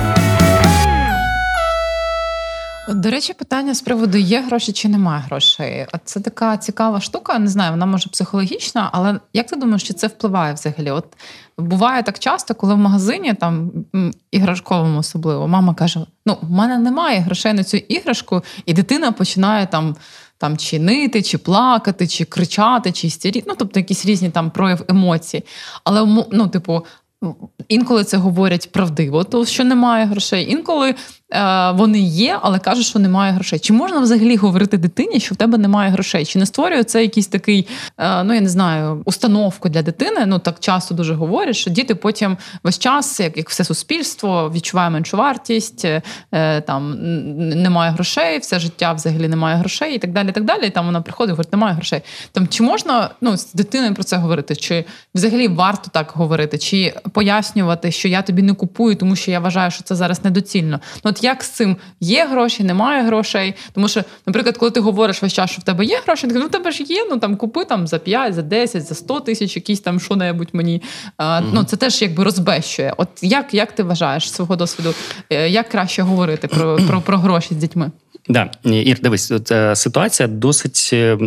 До речі, питання з приводу є гроші чи немає грошей. Це така цікава штука. Не знаю, вона може психологічна, але як ти думаєш, чи це впливає взагалі? От буває так часто, коли в магазині там іграшковому особливо мама каже: Ну, в мене немає грошей на цю іграшку, і дитина починає там. Там чи чи плакати, чи кричати, чи істеріти, ну тобто якісь різні там прояв емоцій. Але ну, типу, інколи це говорять правдиво, то що немає грошей. Інколи вони є, але кажуть, що немає грошей. Чи можна взагалі говорити дитині, що в тебе немає грошей? Чи не створює це якийсь такий, е, ну я не знаю, установку для дитини? Ну так часто дуже говорять, що діти потім весь час, як як все суспільство, відчуває меншу вартість, е, там немає грошей, все життя взагалі немає грошей і так далі. І так далі. І там вона приходить, і говорить, немає грошей. Там чи можна ну з дитиною про це говорити? Чи взагалі варто так говорити, чи пояснювати, що я тобі не купую, тому що я вважаю, що це зараз недоцільно? Ну от як з цим є гроші, немає грошей. Тому що, наприклад, коли ти говориш весь час, що в тебе є гроші, ти кажеш, ну в тебе ж є, ну там купи там за 5, за 10, за 100 тисяч, якісь там що-небудь мені. А, mm Ну це теж якби розбещує. От як як ти вважаєш свого досвіду, е, як краще говорити про, про, про гроші з дітьми? Да, Ір, дивись, е, ситуація досить е,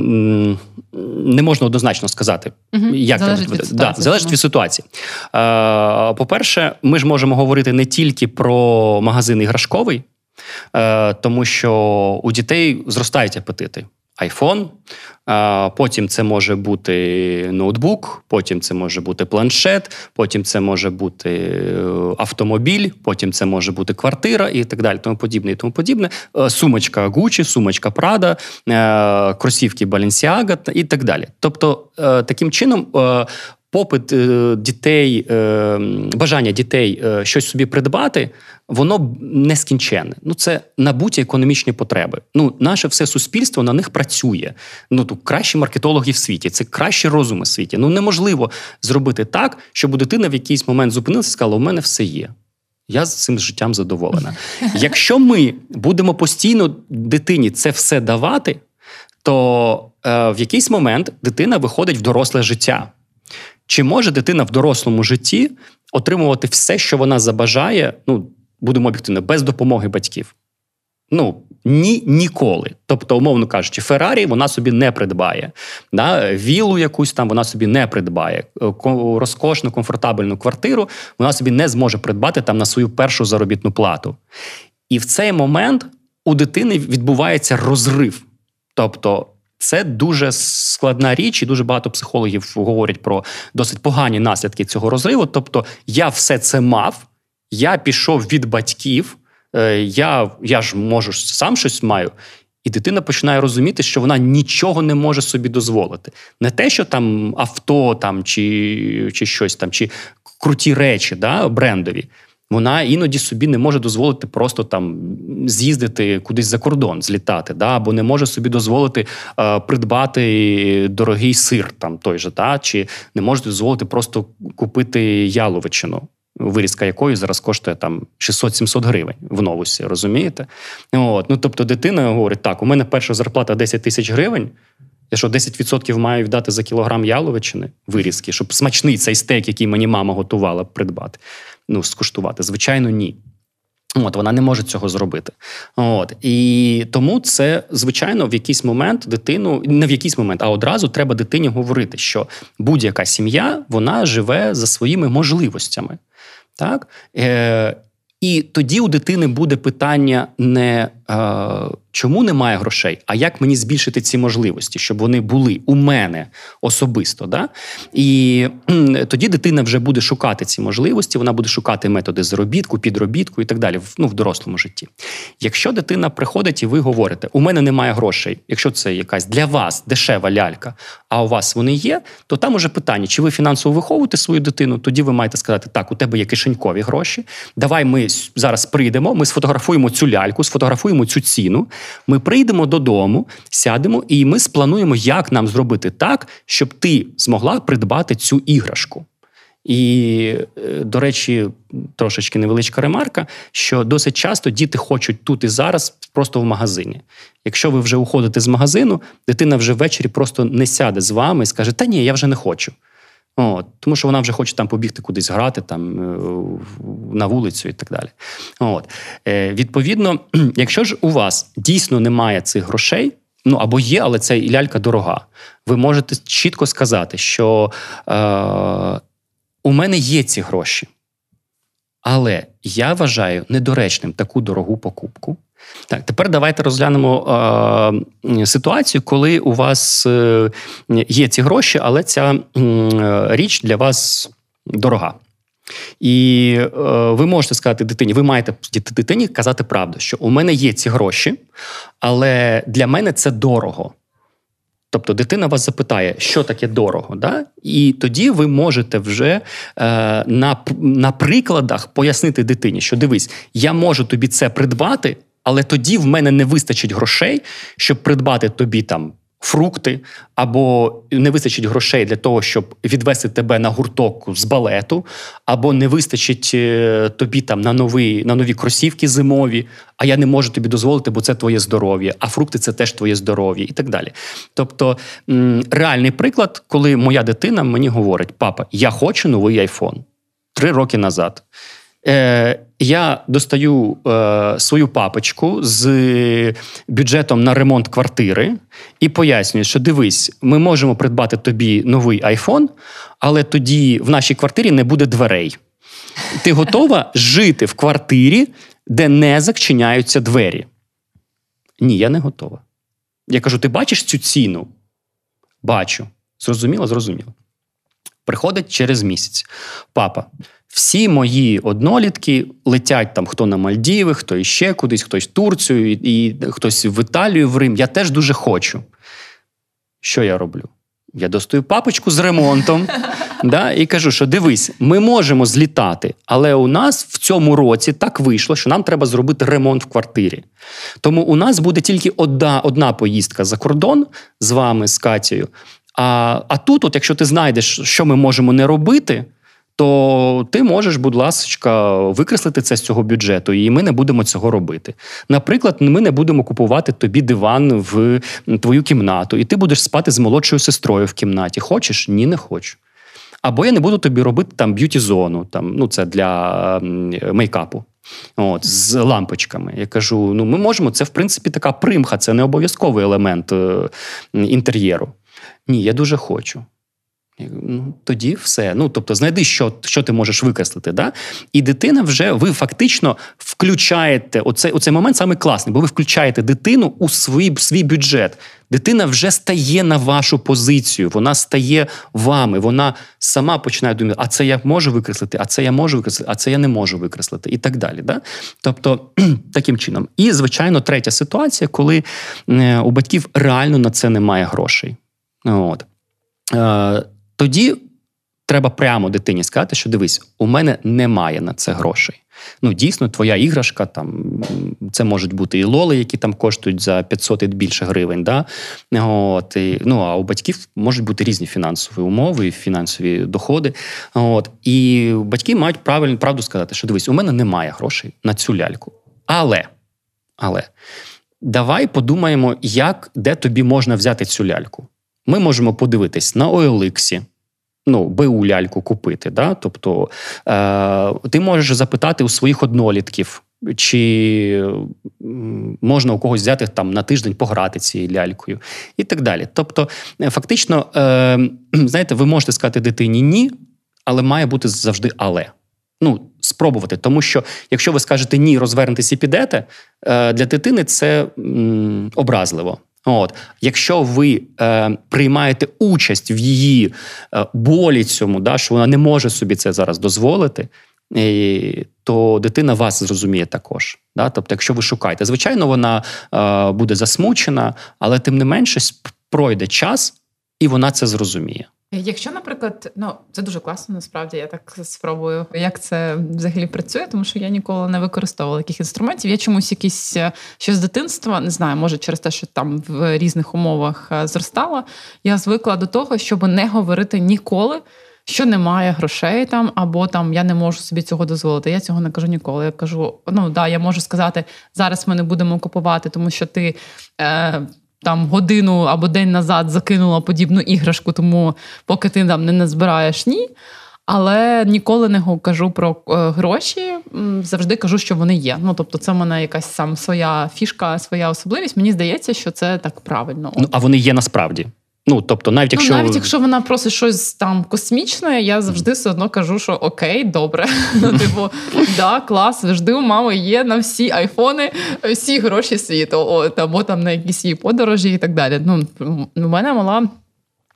не можна однозначно сказати, угу. як залежить від да, залежить від ситуації. Е, По-перше, ми ж можемо говорити не тільки про магазин іграшковий, е, тому що у дітей зростають апетити. Айфон, Потім це може бути ноутбук, потім це може бути планшет, потім це може бути е, автомобіль, потім це може бути квартира і так далі. Тому подібне і тому подібне. Е, сумочка Gucci, сумочка Prada, е, кросівки Balenciaga і так далі. Тобто, таким чином попит е, дітей, е, бажання дітей е, щось собі придбати, воно нескінченне. Ну, це набуті економічні потреби. Ну, наше все суспільство на них працює. Ну тут кращі маркетологи в світі, це кращі розуми в світі. Ну неможливо зробити так, щоб дитина в якийсь момент зупинилася і сказала: у мене все є. Я з цим життям задоволена. Якщо ми будемо постійно дитині це все давати, то е, в якийсь момент дитина виходить в доросле життя. Чи може дитина в дорослому житті отримувати все, що вона забажає, ну, будемо об'єктивно, без допомоги батьків? Ну, ні, ніколи. Тобто, умовно кажучи, Феррарі вона собі не придбає. Да? Вілу якусь там вона собі не придбає. Розкошну, комфортабельну квартиру вона собі не зможе придбати там на свою першу заробітну плату. І в цей момент у дитини відбувається розрив. Тобто це дуже складна річ, і дуже багато психологів говорять про досить погані наслідки цього розриву. Тобто, я все це мав, я пішов від батьків, е, я я ж можу сам щось маю. І дитина починає розуміти, що вона нічого не може собі дозволити. Не те, що там авто там, чи чи щось там, чи круті речі, да, брендові. Вона іноді собі не може дозволити просто там з'їздити кудись за кордон, злітати, да, або не може собі дозволити е, придбати дорогий сир, там той же, да, чи не може дозволити просто купити яловичину, вирізка якої зараз коштує там 600-700 гривень в новусі, розумієте? От, ну тобто, дитина говорить: так, у мене перша зарплата 10 тисяч гривень. Я що 10% маю віддати за кілограм яловичини вирізки, щоб смачний цей стейк, який мені мама готувала, придбати ну, скуштувати? Звичайно, ні. От вона не може цього зробити. От і тому це звичайно в якийсь момент дитину, не в якийсь момент, а одразу треба дитині говорити, що будь-яка сім'я вона живе за своїми можливостями. Так? Е, І тоді у дитини буде питання не чому немає грошей, а як мені збільшити ці можливості, щоб вони були у мене особисто. Да? І тоді дитина вже буде шукати ці можливості, вона буде шукати методи заробітку, підробітку і так далі ну, в дорослому житті. Якщо дитина приходить і ви говорите, у мене немає грошей, якщо це якась для вас дешева лялька, а у вас вони є, то там уже питання, чи ви фінансово виховуєте свою дитину, тоді ви маєте сказати, так, у тебе є кишенькові гроші, давай ми зараз прийдемо, ми сфотографуємо цю ляльку, сфотографуємо цю ціну. Ми прийдемо додому, сядемо, і ми сплануємо, як нам зробити так, щоб ти змогла придбати цю іграшку. І, е, до речі, трошечки невеличка ремарка, що досить часто діти хочуть тут і зараз просто в магазині. Якщо ви вже уходите з магазину, дитина вже ввечері просто не сяде з вами і скаже: Та ні, я вже не хочу. От, Тому що вона вже хоче там побігти кудись грати там е, на вулицю і так далі. От. Е, Відповідно, якщо ж у вас дійсно немає цих грошей, ну або є, але ця лялька дорога, ви можете чітко сказати, що е, у мене є ці гроші. Але я вважаю недоречним таку дорогу покупку. Так, тепер давайте розглянемо е, ситуацію, коли у вас е, є ці гроші, але ця е, річ для вас дорога. І е, ви можете сказати дитині, ви маєте дитині казати правду, що у мене є ці гроші, але для мене це дорого. Тобто дитина вас запитає, що таке дорого, да? і тоді ви можете вже е, на на прикладах пояснити дитині, що дивись, я можу тобі це придбати, але тоді в мене не вистачить грошей, щоб придбати тобі там фрукти, або не вистачить грошей для того, щоб відвести тебе на гурток з балету, або не вистачить е, тобі там на нові, на нові кросівки зимові, а я не можу тобі дозволити, бо це твоє здоров'я, а фрукти це теж твоє здоров'я, і так далі. Тобто реальний приклад, коли моя дитина мені говорить: папа, я хочу новий айфон три роки назад. Е, Я достаю е, свою папочку з бюджетом на ремонт квартири і пояснюю, що дивись, ми можемо придбати тобі новий айфон, але тоді в нашій квартирі не буде дверей. Ти готова жити в квартирі, де не зачиняються двері? Ні, я не готова. Я кажу: ти бачиш цю ціну? Бачу. Зрозуміло? Зрозуміло. Приходить через місяць. Папа. Всі мої однолітки летять там хто на Мальдіви, хто іще кудись, хтось в Турцію, і, і хтось в Італію, в Рим. Я теж дуже хочу. Що я роблю? Я достаю папочку з ремонтом да, і кажу, що дивись, ми можемо злітати, але у нас в цьому році так вийшло, що нам треба зробити ремонт в квартирі. Тому у нас буде тільки одна одна поїздка за кордон з вами, з Катєю. А а тут, от, якщо ти знайдеш, що ми можемо не робити, то ти можеш, будь ласка, викреслити це з цього бюджету, і ми не будемо цього робити. Наприклад, ми не будемо купувати тобі диван в твою кімнату, і ти будеш спати з молодшою сестрою в кімнаті. Хочеш? Ні, не хочу. Або я не буду тобі робити там б'юті-зону, там, ну це для мейкапу. От, З лампочками. Я кажу: ну ми можемо, це в принципі така примха, це не обов'язковий елемент е, інтер'єру. Ні, я дуже хочу. Ну, Тоді все. Ну, Тобто, знайди, що що ти можеш викреслити. Да? І дитина вже ви фактично включаєте оцей, оцей момент саме класний, бо ви включаєте дитину у свій свій бюджет. Дитина вже стає на вашу позицію, вона стає вами, вона сама починає думати, а це я можу викреслити, а це я можу викреслити, а це я не можу викреслити, і так далі. Да? Тобто, таким чином. І, звичайно, третя ситуація, коли е, у батьків реально на це немає грошей. От. Тоді треба прямо дитині сказати, що дивись, у мене немає на це грошей. Ну, дійсно, твоя іграшка, там це можуть бути і лоли, які там коштують за 500 і більше гривень. Да? От, і, Ну а у батьків можуть бути різні фінансові умови, фінансові доходи. От, І батьки мають правильно правду сказати, що дивись, у мене немає грошей на цю ляльку. Але, але давай подумаємо, як де тобі можна взяти цю ляльку ми можемо подивитись на OLX, ну, БУ ляльку купити. Да? Тобто е, ти можеш запитати у своїх однолітків, чи можна у когось взяти там на тиждень пограти цією лялькою, і так далі. Тобто, е, фактично, е, знаєте, ви можете сказати дитині ні, але має бути завжди але. Ну, спробувати. Тому що, якщо ви скажете ні, розвернетесь і підете, е, для дитини це м, образливо. От, Якщо ви е, приймаєте участь в її е, болі цьому, да, що вона не може собі це зараз дозволити, і, то дитина вас зрозуміє також. Да? Тобто, якщо ви шукаєте, звичайно, вона е, буде засмучена, але тим не менше пройде час, і вона це зрозуміє. Якщо, наприклад, ну це дуже класно, насправді я так спробую, як це взагалі працює, тому що я ніколи не використовувала таких інструментів. Я чомусь якісь е, ще з дитинства не знаю, може через те, що там в різних умовах е, зростала. Я звикла до того, щоб не говорити ніколи. Що немає грошей там, або там я не можу собі цього дозволити. Я цього не кажу ніколи. Я кажу: ну да, я можу сказати, зараз ми не будемо купувати, тому що ти е, там годину або день назад закинула подібну іграшку, тому поки ти там не назбираєш ні. Але ніколи не кажу про е, гроші, завжди кажу, що вони є. Ну тобто, це в мене якась сам своя фішка, своя особливість. Мені здається, що це так правильно. Ну а вони є насправді. Ну, тобто, навіть якщо Ну, навіть якщо вона просить щось там космічне, я завжди все одно кажу, що окей, добре. Ну, типу, да, клас, завжди у мами є на всі айфони, всі гроші світу, от, або там на якісь її подорожі і так далі. Ну, у мене мала.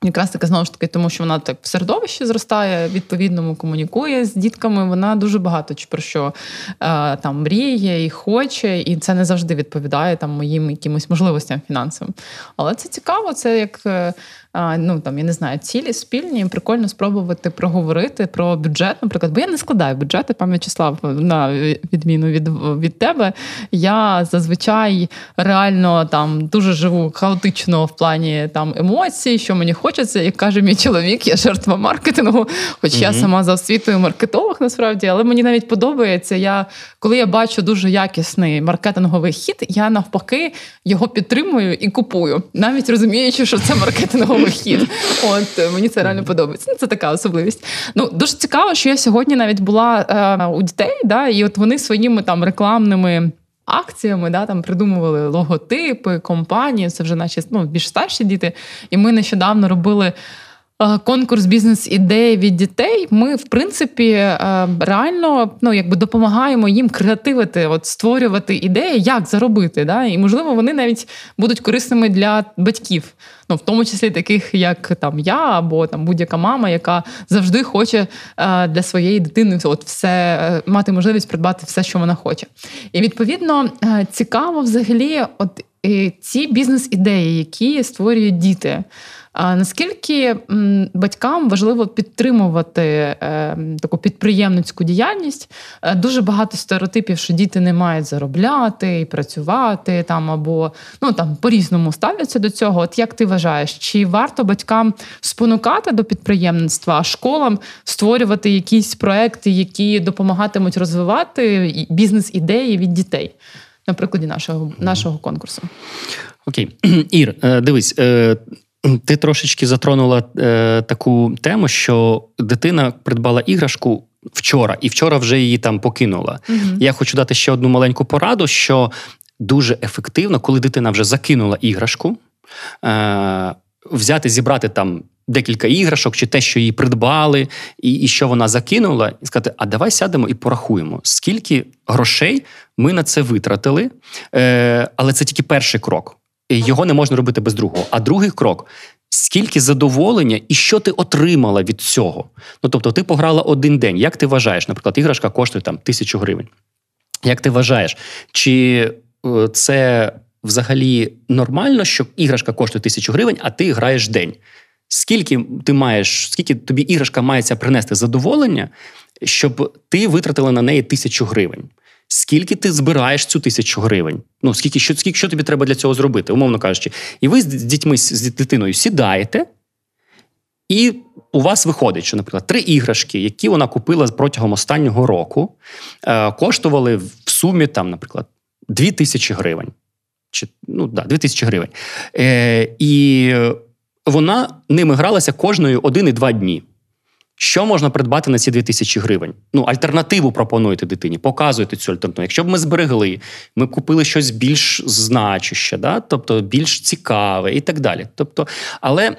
Якраз таки знову ж таки, тому що вона так в середовищі зростає, відповідному комунікує з дітками. Вона дуже багато про що е, там мріє і хоче, і це не завжди відповідає там моїм якимось можливостям фінансовим. Але це цікаво, це як е, ну там я не знаю, цілі спільні. Прикольно спробувати проговорити про бюджет, наприклад, бо я не складаю бюджети, пан В'ячеслав, на відміну від від тебе. Я зазвичай реально там дуже живу хаотично в плані там емоцій, що мені хочеться, як каже мій чоловік, я жертва маркетингу, хоч mm я сама за освітою маркетолог, насправді, але мені навіть подобається. Я коли я бачу дуже якісний маркетинговий хід, я навпаки його підтримую і купую, навіть розуміючи, що це маркетинговий хід. От е, мені це реально подобається. Ну, Це така особливість. Ну дуже цікаво, що я сьогодні навіть була е, у дітей, да, і от вони своїми там рекламними. Акціями да, там придумували логотипи, компанії, це вже наші ну, більш старші діти. І ми нещодавно робили Е, конкурс бізнес-ідеї від дітей, ми, в принципі, е, реально ну, якби допомагаємо їм креативити, от створювати ідеї, як заробити. Да? І, можливо, вони навіть будуть корисними для батьків. Ну, в тому числі таких, як там я або там будь-яка мама, яка завжди хоче е, для своєї дитини от все е, мати можливість придбати все, що вона хоче. І відповідно е, цікаво взагалі, от ці бізнес-ідеї, які створюють діти. А наскільки батькам важливо підтримувати таку підприємницьку діяльність? Дуже багато стереотипів, що діти не мають заробляти і працювати там або ну там по-різному ставляться до цього. От як ти вважаєш, чи варто батькам спонукати до підприємництва, а школам створювати якісь проекти, які допомагатимуть розвивати бізнес-ідеї від дітей? На прикладі нашого нашого конкурсу. Окей, Ір, е, дивись, ти трошечки затронула е, таку тему, що дитина придбала іграшку вчора, і вчора вже її там покинула. Угу. Я хочу дати ще одну маленьку пораду: що дуже ефективно, коли дитина вже закинула іграшку, е, взяти, зібрати там. Декілька іграшок, чи те, що її придбали, і і що вона закинула, і сказати: а давай сядемо і порахуємо, скільки грошей ми на це витратили. Е, Але це тільки перший крок його не можна робити без другого. А другий крок. Скільки задоволення і що ти отримала від цього? Ну тобто, ти пограла один день. Як ти вважаєш, наприклад, іграшка коштує там тисячу гривень. Як ти вважаєш, чи е, це взагалі нормально, що іграшка коштує тисячу гривень, а ти граєш день? Скільки ти маєш, скільки тобі іграшка мається принести задоволення, щоб ти витратила на неї тисячу гривень? скільки ти збираєш цю тисячу гривень. Ну, скільки що, скільки що тобі треба для цього зробити, умовно кажучи. І ви з дітьми, з дитиною сідаєте, і у вас виходить, що, наприклад, три іграшки, які вона купила протягом останнього року, е, коштували в сумі, там, наприклад, 2 тисячі гривень. Чи, ну, да, 2 тисячі гривень. Е, І вона ними гралася кожної один і два дні. Що можна придбати на ці 2000 гривень? Ну, альтернативу пропонуєте дитині, показуєте цю альтернативу. Якщо б ми зберегли, ми купили щось більш значуще, да? тобто більш цікаве і так далі. Тобто, Але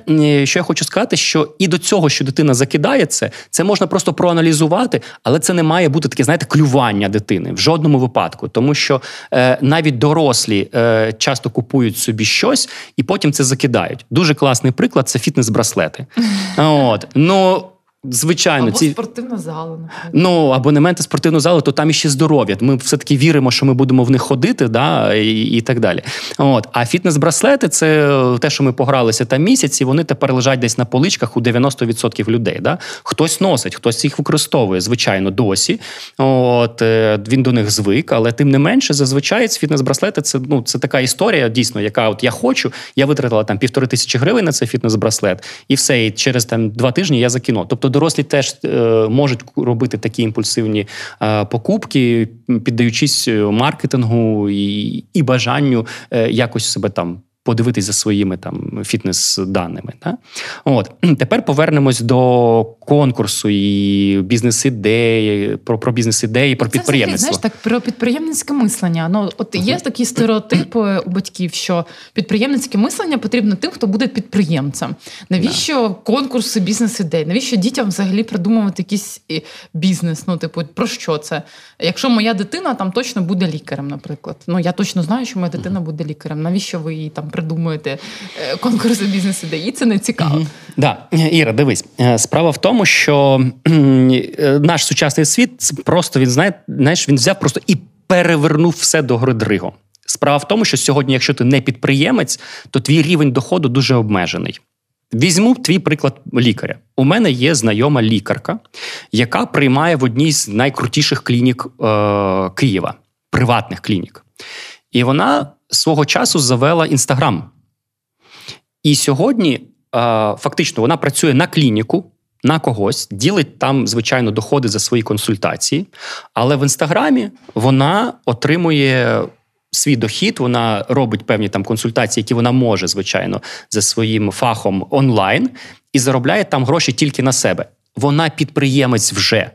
що я хочу сказати, що і до цього, що дитина закидає це, це можна просто проаналізувати, але це не має бути таке, знаєте, клювання дитини в жодному випадку. Тому що е, навіть дорослі е, часто купують собі щось і потім це закидають. Дуже класний приклад це фітнес-браслети. От. Ну, Звичайно, або ці спортивна зала. Наприклад. Ну абонементи спортивну залу, то там іще здоров'я. Ми все таки віримо, що ми будемо в них ходити, да, і і так далі. От а фітнес-браслети це те, що ми погралися там місяці. Вони тепер лежать десь на поличках у 90% людей. Да? Хтось носить, хтось їх використовує, звичайно, досі. От е, він до них звик, але тим не менше, зазвичай фітнес-браслети це ну це така історія, дійсно, яка от я хочу. Я витратила там півтори тисячі гривень на цей фітнес-браслет, і все. І через там два тижні я закину. Тобто дорослі теж е, можуть робити такі імпульсивні е, покупки, піддаючись е, маркетингу і і бажанню якось себе там подивитись за своїми там фітнес-даними. Да? От тепер повернемось до конкурсу і бізнес-ідеї, про про бізнес-ідеї, про Це підприємництво. Знаєш, так про підприємницьке мислення. Ну от є такі стереотипи у батьків, що підприємницьке мислення потрібно тим, хто буде підприємцем. Навіщо да. конкурси бізнес-ідей? Навіщо дітям взагалі придумувати якийсь е, бізнес? Ну, типу, про що це? Якщо моя дитина там точно буде лікарем, наприклад. Ну я точно знаю, що моя дитина буде лікарем. Навіщо ви її там придумуєте е, конкурси бізнес-ідей? Це не цікаво. Mm-hmm. Да. Іра, дивись, е, справа в тому, що е, наш сучасний світ просто він знає, знаєш, він взяв просто і перевернув все до гори. Справа в тому, що сьогодні, якщо ти не підприємець, то твій рівень доходу дуже обмежений. Візьму твій приклад лікаря. У мене є знайома лікарка, яка приймає в одній з найкрутіших клінік е, Києва, приватних клінік. І вона свого часу завела інстаграм. І сьогодні, е, фактично, вона працює на клініку, на когось, ділить там, звичайно, доходи за свої консультації. Але в інстаграмі вона отримує. Свій дохід, вона робить певні там консультації, які вона може, звичайно, за своїм фахом онлайн, і заробляє там гроші тільки на себе. Вона підприємець вже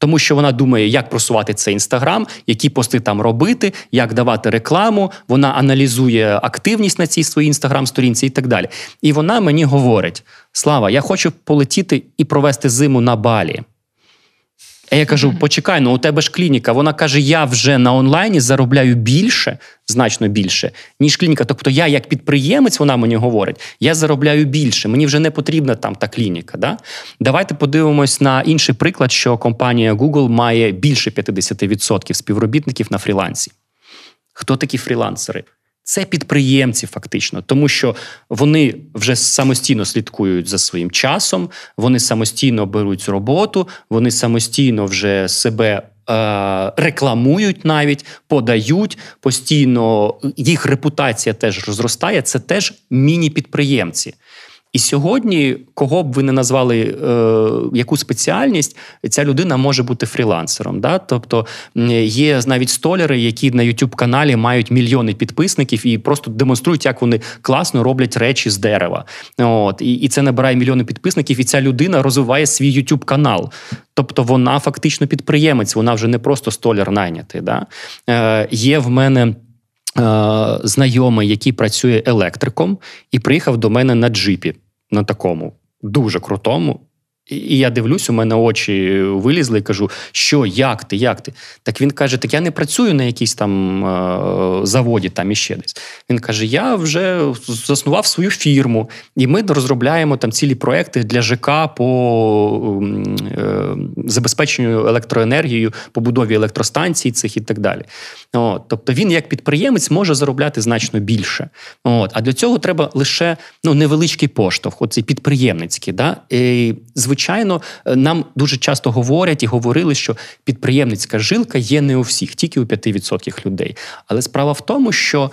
тому що вона думає, як просувати цей інстаграм, які пости там робити, як давати рекламу. Вона аналізує активність на цій своїй інстаграм-сторінці і так далі. І вона мені говорить: Слава, я хочу полетіти і провести зиму на балі. А я кажу: почекай, ну у тебе ж клініка. Вона каже: я вже на онлайні заробляю більше, значно більше, ніж клініка. Тобто, я, як підприємець, вона мені говорить, я заробляю більше. Мені вже не потрібна там та клініка. Да? Давайте подивимось на інший приклад, що компанія Google має більше 50% співробітників на фрілансі. Хто такі фрілансери? Це підприємці, фактично, тому що вони вже самостійно слідкують за своїм часом, вони самостійно беруть роботу, вони самостійно вже себе е, рекламують, навіть подають постійно. Їх репутація теж розростає. Це теж міні-підприємці. І сьогодні, кого б ви не назвали е, яку спеціальність, ця людина може бути фрілансером. Да? Тобто є навіть столяри, які на youtube каналі мають мільйони підписників і просто демонструють, як вони класно роблять речі з дерева. От І і це набирає мільйони підписників, і ця людина розвиває свій youtube канал. Тобто вона фактично підприємець, вона вже не просто столяр найнятий. Да? Е, Є в мене. Е, знайомий, який працює електриком, і приїхав до мене на джипі на такому дуже крутому. І я дивлюсь, у мене очі вилізли і кажу, що, як ти, як ти? Так він каже: Так я не працюю на якійсь там е, заводі, там іще десь. Він каже: Я вже заснував свою фірму, і ми розробляємо там цілі проекти для ЖК по е, забезпеченню електроенергією, побудові електростанцій цих і так далі. От, Тобто він, як підприємець, може заробляти значно більше. От, А для цього треба лише ну, невеличкий поштовх, оцей підприємницький. Да? І, звичайно, е, нам дуже часто говорять і говорили, що підприємницька жилка є не у всіх, тільки у 5% людей. Але справа в тому, що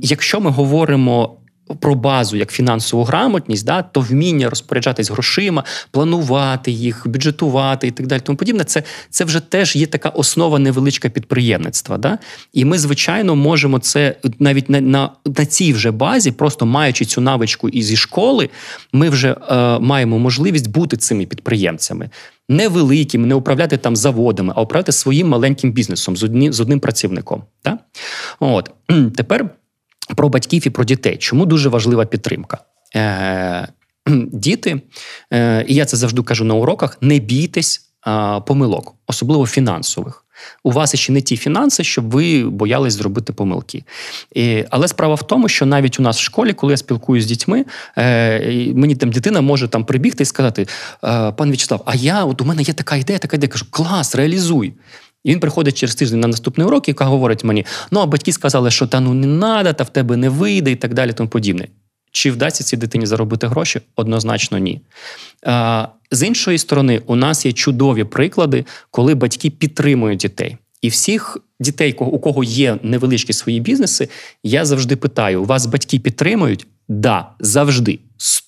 якщо ми говоримо про базу як фінансову грамотність, да, то вміння розпоряджатись грошима, планувати їх, бюджетувати і так далі. Тому подібне, це це вже теж є така основа невеличка підприємництва. Да? І ми, звичайно, можемо це навіть на на, на цій вже базі, просто маючи цю навичку і зі школи, ми вже е, маємо можливість бути цими підприємцями. Не великими, не управляти там заводами, а управляти своїм маленьким бізнесом з одні, з одним працівником. Да? От тепер про батьків і про дітей. Чому дуже важлива підтримка? Е, Діти, е, і я це завжди кажу на уроках: не бійтесь е, помилок, особливо фінансових. У вас ще не ті фінанси, щоб ви боялись зробити помилки. І, Але справа в тому, що навіть у нас в школі, коли я спілкуюся з дітьми, е, мені там дитина може там прибігти і сказати: е, пан В'ячеслав, а я от у мене є така ідея, така ідея. Кажу, клас, реалізуй. І він приходить через тиждень на наступний урок і говорить мені: ну а батьки сказали, що та ну не треба, та в тебе не вийде, і так далі. Тому подібне. Чи вдасться цій дитині заробити гроші? Однозначно, ні. З іншої сторони, у нас є чудові приклади, коли батьки підтримують дітей. І всіх дітей, у кого є невеличкі свої бізнеси, я завжди питаю: вас батьки підтримують? Да, завжди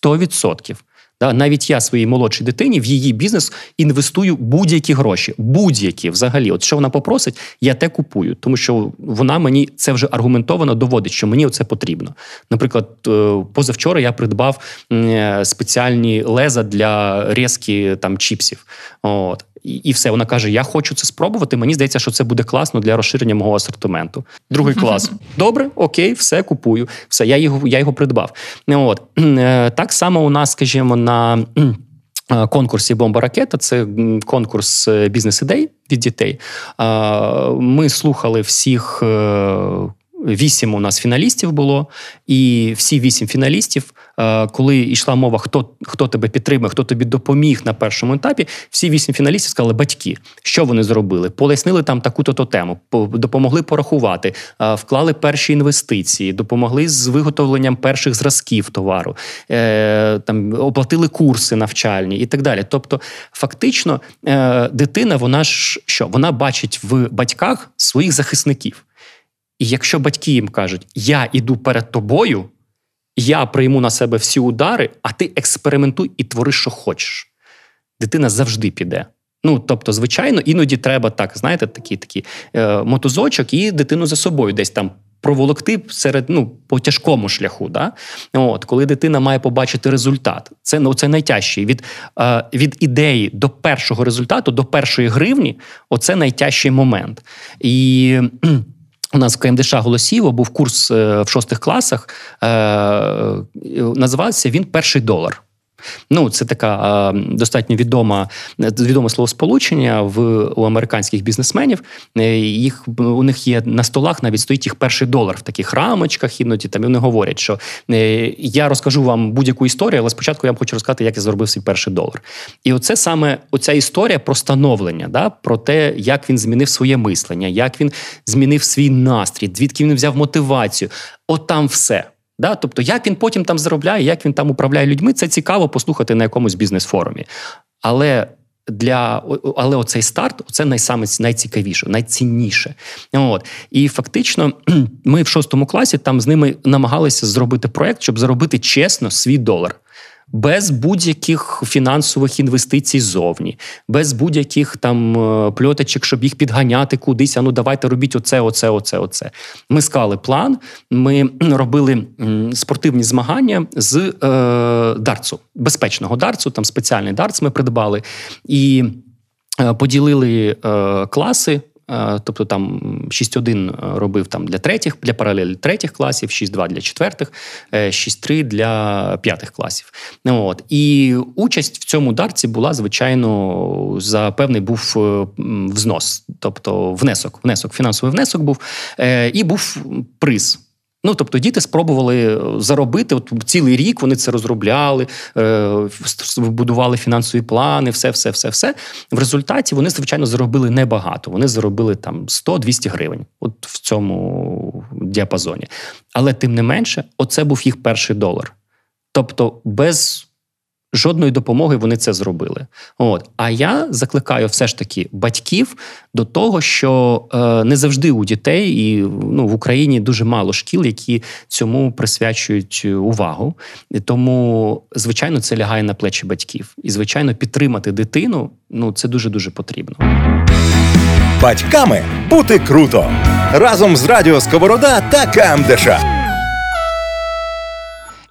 100%. Да, Навіть я своїй молодшій дитині в її бізнес інвестую будь-які гроші, будь-які взагалі. От що вона попросить, я те купую, тому що вона мені це вже аргументовано доводить, що мені це потрібно. Наприклад, е, позавчора я придбав е, спеціальні леза для різки там чіпсів. От і все. Вона каже: Я хочу це спробувати. Мені здається, що це буде класно для розширення мого асортименту. Другий клас. Добре, окей, все купую. Все, я його я його придбав. От е, так само у нас, скажімо, на. Е, конкурсі Бомба ракета це конкурс е, бізнес-ідей від дітей. Ми слухали всіх вісім у нас фіналістів було, і всі вісім фіналістів, е, коли йшла мова, хто хто тебе підтримує, хто тобі допоміг на першому етапі, всі вісім фіналістів сказали батьки, що вони зробили? Пояснили там таку-то тему, допомогли порахувати, е, вклали перші інвестиції, допомогли з виготовленням перших зразків товару, е, там оплатили курси навчальні і так далі. Тобто, фактично, дитина, вона ж що вона бачить в батьках своїх захисників. І якщо батьки їм кажуть, я іду перед тобою, я прийму на себе всі удари, а ти експериментуй і твори, що хочеш, дитина завжди піде. Ну, тобто, звичайно, іноді треба так, знаєте, такий такий е, мотузочок і дитину за собою десь там проволокти серед ну, по тяжкому шляху. Да? От, Коли дитина має побачити результат, це ну, це найтяжче. Від е, від ідеї до першого результату, до першої гривні, оце найтяжчий момент. І у нас в КМДШ Голосіво був курс е, в шостих класах. Е, називався він Перший долар. Ну, це така достатньо відома відоме словосполучення в у американських бізнесменів. Е, їх у них є на столах, навіть стоїть їх перший долар в таких рамочках. Іноді там і вони говорять, що е, я розкажу вам будь-яку історію, але спочатку я вам хочу розказати, як я зробив свій перший долар. І оце саме оця історія про становлення, да, про те, як він змінив своє мислення, як він змінив свій настрій, звідки він взяв мотивацію. От там все. Да? Тобто, як він потім там заробляє, як він там управляє людьми, це цікаво послухати на якомусь бізнес-форумі. Але для але оцей старт це найсаме найцікавіше, найцінніше. От і фактично, ми в шостому класі там з ними намагалися зробити проект, щоб заробити чесно свій долар без будь-яких фінансових інвестицій ззовні, без будь-яких там е, пльоточок, щоб їх підганяти кудись. А ну давайте робіть оце, оце, оце, оце. Ми склали план. Ми робили спортивні змагання з е, дартсу, безпечного дартсу, там спеціальний дартс ми придбали і е, поділили е, класи. Е, тобто там 6-1 е, робив там для третіх, для паралелі третіх класів, 6-2 для четвертих, 6-3 е, для п'ятих класів. От. І участь в цьому дарці була, звичайно, за певний був взнос, тобто внесок, внесок, фінансовий внесок був, і був приз. Ну, тобто діти спробували е, заробити от цілий рік. Вони це розробляли, е, будували фінансові плани, все, все, все, все. В результаті вони, звичайно, заробили небагато. Вони заробили там 100-200 гривень, от в цьому діапазоні. Але тим не менше, оце був їх перший долар. Тобто, без Жодної допомоги вони це зробили. От а я закликаю все ж таки батьків до того, що е, не завжди у дітей, і ну в Україні дуже мало шкіл, які цьому присвячують увагу. Тому, звичайно, це лягає на плечі батьків. І, звичайно, підтримати дитину ну це дуже дуже потрібно. Батьками бути круто разом з Радіо Сковорода та КМДШ.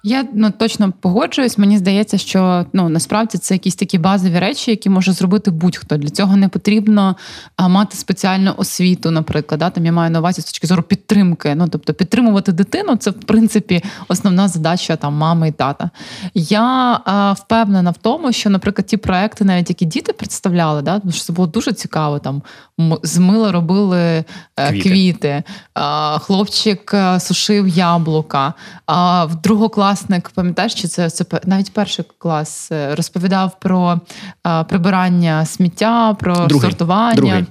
Я ну точно погоджуюсь. Мені здається, що ну насправді це якісь такі базові речі, які може зробити будь-хто. Для цього не потрібно а, мати спеціальну освіту, наприклад. Да? Там я маю на увазі з точки зору підтримки. Ну тобто підтримувати дитину це в принципі основна задача там мами і тата. Я а, впевнена в тому, що, наприклад, ті проекти, навіть які діти представляли, да, тому що це було дуже цікаво. Там з мила робили е, квіти, квіти. Хлопчик е, сушив яблука. А в другого пам'ятаєш, чи це це навіть перший клас е, розповідав про прибирання сміття, про другий, сортування. Другий.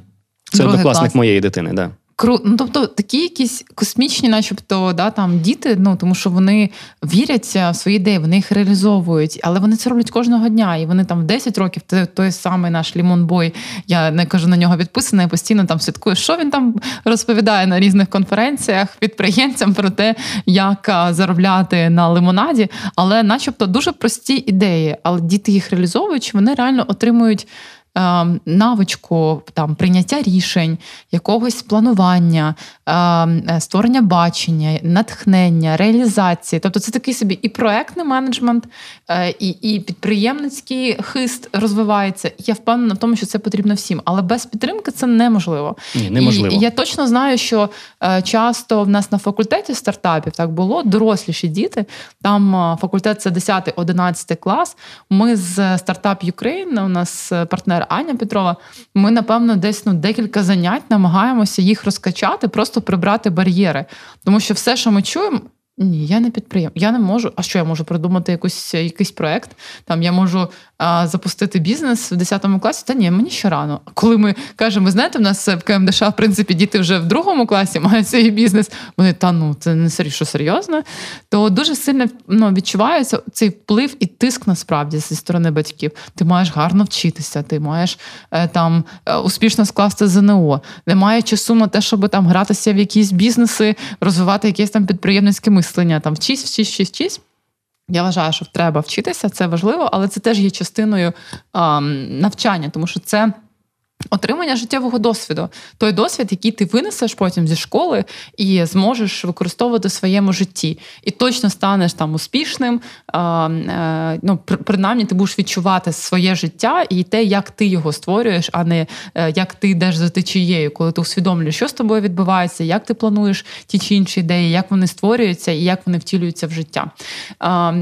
Це Другий однокласник клас. моєї дитини, да. Кру... Ну, тобто такі якісь космічні, начебто, да, там діти, ну тому що вони віряться в свої ідеї, вони їх реалізовують, але вони це роблять кожного дня. І вони там в 10 років той, той самий наш Лімонбой, я не кажу на нього підписаний, постійно там слідкую, що він там розповідає на різних конференціях підприємцям про те, як заробляти на лимонаді. Але, начебто, дуже прості ідеї, але діти їх реалізовують, вони реально отримують. Ем, навичку там прийняття рішень, якогось планування, ем, е, створення бачення, натхнення, реалізації. Тобто це такий собі і проектний менеджмент, е, і і підприємницький хист розвивається. Я впевнена в тому, що це потрібно всім, але без підтримки це неможливо. Ні, неможливо. І Я точно знаю, що е, часто в нас на факультеті стартапів так було доросліші діти. Там факультет це 10-11 клас. Ми з стартап Ukraine, у нас партнер партнер Аня Петрова, ми, напевно, десь ну, декілька занять намагаємося їх розкачати, просто прибрати бар'єри. Тому що все, що ми чуємо, ні, я не підприєм. Я не можу. А що я можу придумати якусь якийсь проект? Там я можу а, запустити бізнес в 10 класі. Та ні, мені ще рано. Коли ми кажемо, ви знаєте, в нас в КМДШ, в принципі, діти вже в другому класі мають свій бізнес. Вони та ну це не що серйозно. То дуже сильно ну, відчувається цей вплив і тиск насправді зі сторони батьків. Ти маєш гарно вчитися, ти маєш е, там е, успішно скласти ЗНО. Немає часу на те, щоб там гратися в якісь бізнеси, розвивати якісь там підприємницькі мислення. Там вчись, вчись, вчись, вчись. Я вважаю, що треба вчитися, це важливо, але це теж є частиною а, навчання, тому що це Отримання життєвого досвіду, той досвід, який ти винесеш потім зі школи і зможеш використовувати в своєму житті, і точно станеш там успішним. Е, ну, принаймні, ти будеш відчувати своє життя і те, як ти його створюєш, а не е, як ти йдеш за течією, коли ти усвідомлюєш, що з тобою відбувається, як ти плануєш ті чи інші ідеї, як вони створюються і як вони втілюються в життя.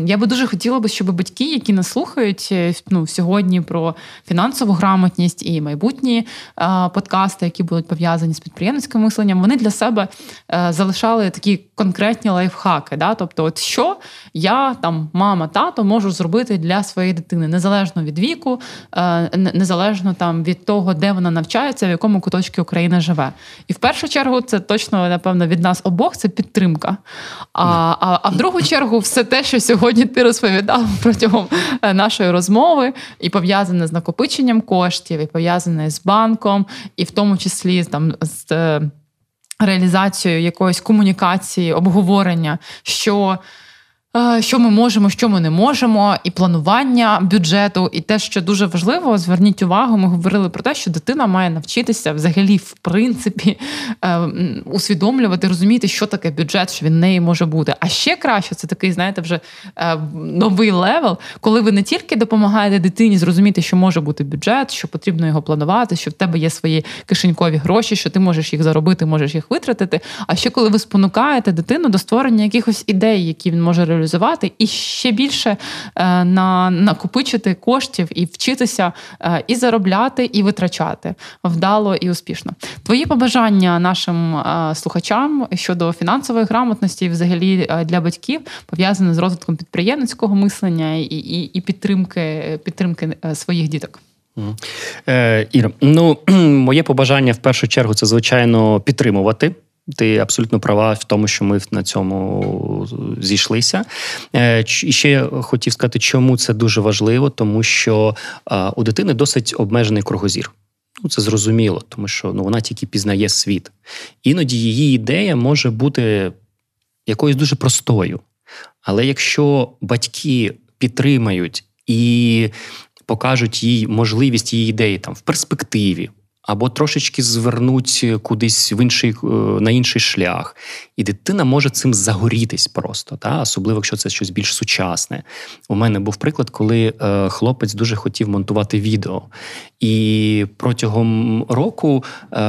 Я би дуже хотіла би, щоб батьки, які нас слухають е, ну, сьогодні про фінансову грамотність і майбутнє різні е, подкасти, які будуть пов'язані з підприємницьким мисленням, вони для себе е, залишали такі конкретні лайфхаки. Да? Тобто, от що я там, мама, тато можу зробити для своєї дитини, незалежно від віку, е, незалежно там від того, де вона навчається, в якому куточку України живе. І в першу чергу це точно, напевно, від нас обох це підтримка. А, а, а в другу чергу, все те, що сьогодні ти розповідав протягом нашої розмови, і пов'язане з накопиченням коштів, і пов'язане з банком, і в тому числі там з е, реалізацією якоїсь комунікації, обговорення, що що ми можемо, що ми не можемо, і планування бюджету, і те, що дуже важливо, зверніть увагу, ми говорили про те, що дитина має навчитися взагалі, в принципі, е, усвідомлювати, розуміти, що таке бюджет, що він в неї може бути. А ще краще це такий, знаєте, вже е, новий level, коли ви не тільки допомагаєте дитині зрозуміти, що може бути бюджет, що потрібно його планувати, що в тебе є свої кишенькові гроші, що ти можеш їх заробити, можеш їх витратити. А ще коли ви спонукаєте дитину до створення якихось ідей, які він може реалізувати, реалізувати і ще більше е, на накопичити коштів і вчитися е, і заробляти, і витрачати вдало і успішно. Твої побажання нашим е, слухачам щодо фінансової грамотності, взагалі для батьків, пов'язані з розвитком підприємницького мислення і, і, і підтримки, підтримки своїх діток. Іра, ну моє побажання в першу чергу це звичайно підтримувати ти абсолютно права в тому, що ми на цьому зійшлися. Е, і ще хотів сказати, чому це дуже важливо, тому що у дитини досить обмежений кругозір. Ну, це зрозуміло, тому що ну, вона тільки пізнає світ. Іноді її ідея може бути якоюсь дуже простою. Але якщо батьки підтримають і покажуть їй можливість її ідеї там в перспективі, або трошечки звернуть кудись в інший е, на інший шлях, і дитина може цим загорітись просто, та особливо якщо це щось більш сучасне. У мене був приклад, коли е, хлопець дуже хотів монтувати відео, і протягом року е,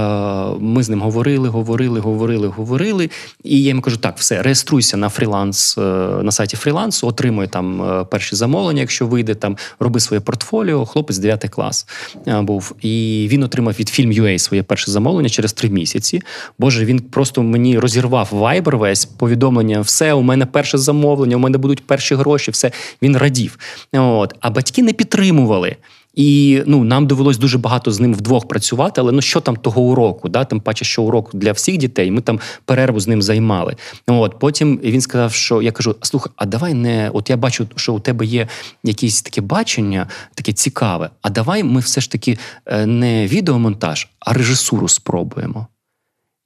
ми з ним говорили, говорили, говорили, говорили. І я йому кажу: так, все, реєструйся на фріланс на сайті фрілансу, отримуй там перші замовлення, якщо вийде там, роби своє портфоліо. Хлопець 9 клас був, і він отримав від Film.ua своє перше замовлення через три місяці. Боже, він просто мені розірвав вайбер весь повідомлення. Все, у мене перше замовлення, у мене будуть перші гроші. Все він радів. От а батьки не підтримували. І ну нам довелось дуже багато з ним вдвох працювати, але ну що там того уроку? Да? Тим паче, що урок для всіх дітей, ми там перерву з ним займали. От Потім він сказав, що я кажу: слухай, а давай не от я бачу, що у тебе є якесь таке бачення, таке цікаве. А давай ми все ж таки е, не відеомонтаж, а режисуру спробуємо.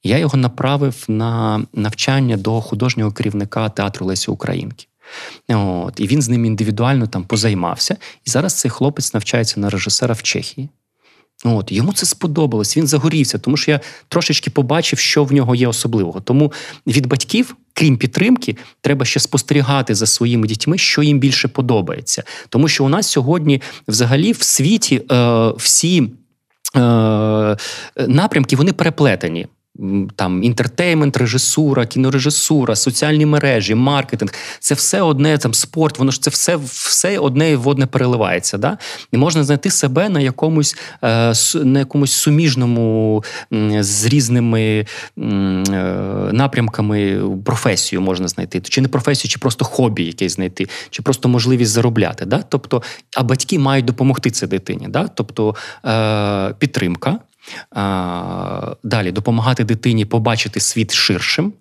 Я його направив на навчання до художнього керівника театру Лесі Українки. От, І він з ним індивідуально там позаймався. І зараз цей хлопець навчається на режисера в Чехії. От, Йому це сподобалось, він загорівся, тому що я трошечки побачив, що в нього є особливого. Тому від батьків, крім підтримки, треба ще спостерігати за своїми дітьми, що їм більше подобається. Тому що у нас сьогодні, взагалі, в світі е, всі е, напрямки вони переплетені там інтертеймент, режисура, кінорежисура, соціальні мережі, маркетинг це все одне там спорт, воно ж це все все одне в одне переливається. Да? І можна знайти себе на якомусь е, на якомусь суміжному з різними е, напрямками професію можна знайти, чи не професію, чи просто хобі якесь знайти, чи просто можливість заробляти. Да? Тобто, а батьки мають допомогти це дитині. Да? Тобто е, підтримка. Далі допомагати дитині побачити світ ширшим,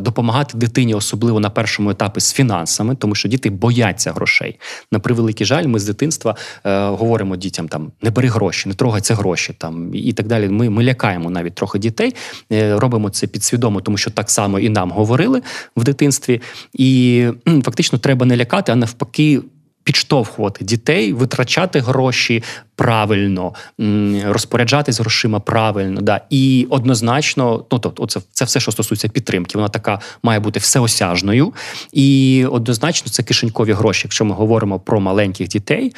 допомагати дитині, особливо на першому етапі з фінансами, тому що діти бояться грошей. На превеликий жаль, ми з дитинства е, говоримо дітям там не бери гроші, не трогай це гроші там і так далі. Ми ми лякаємо навіть трохи дітей, е, робимо це підсвідомо, тому що так само і нам говорили в дитинстві. І фактично треба не лякати, а навпаки підштовхувати дітей, витрачати гроші, правильно, розпоряджатись грошима правильно. Да. І однозначно, ну тобто, це, це все, що стосується підтримки, вона така має бути всеосяжною. І однозначно це кишенькові гроші. Якщо ми говоримо про маленьких дітей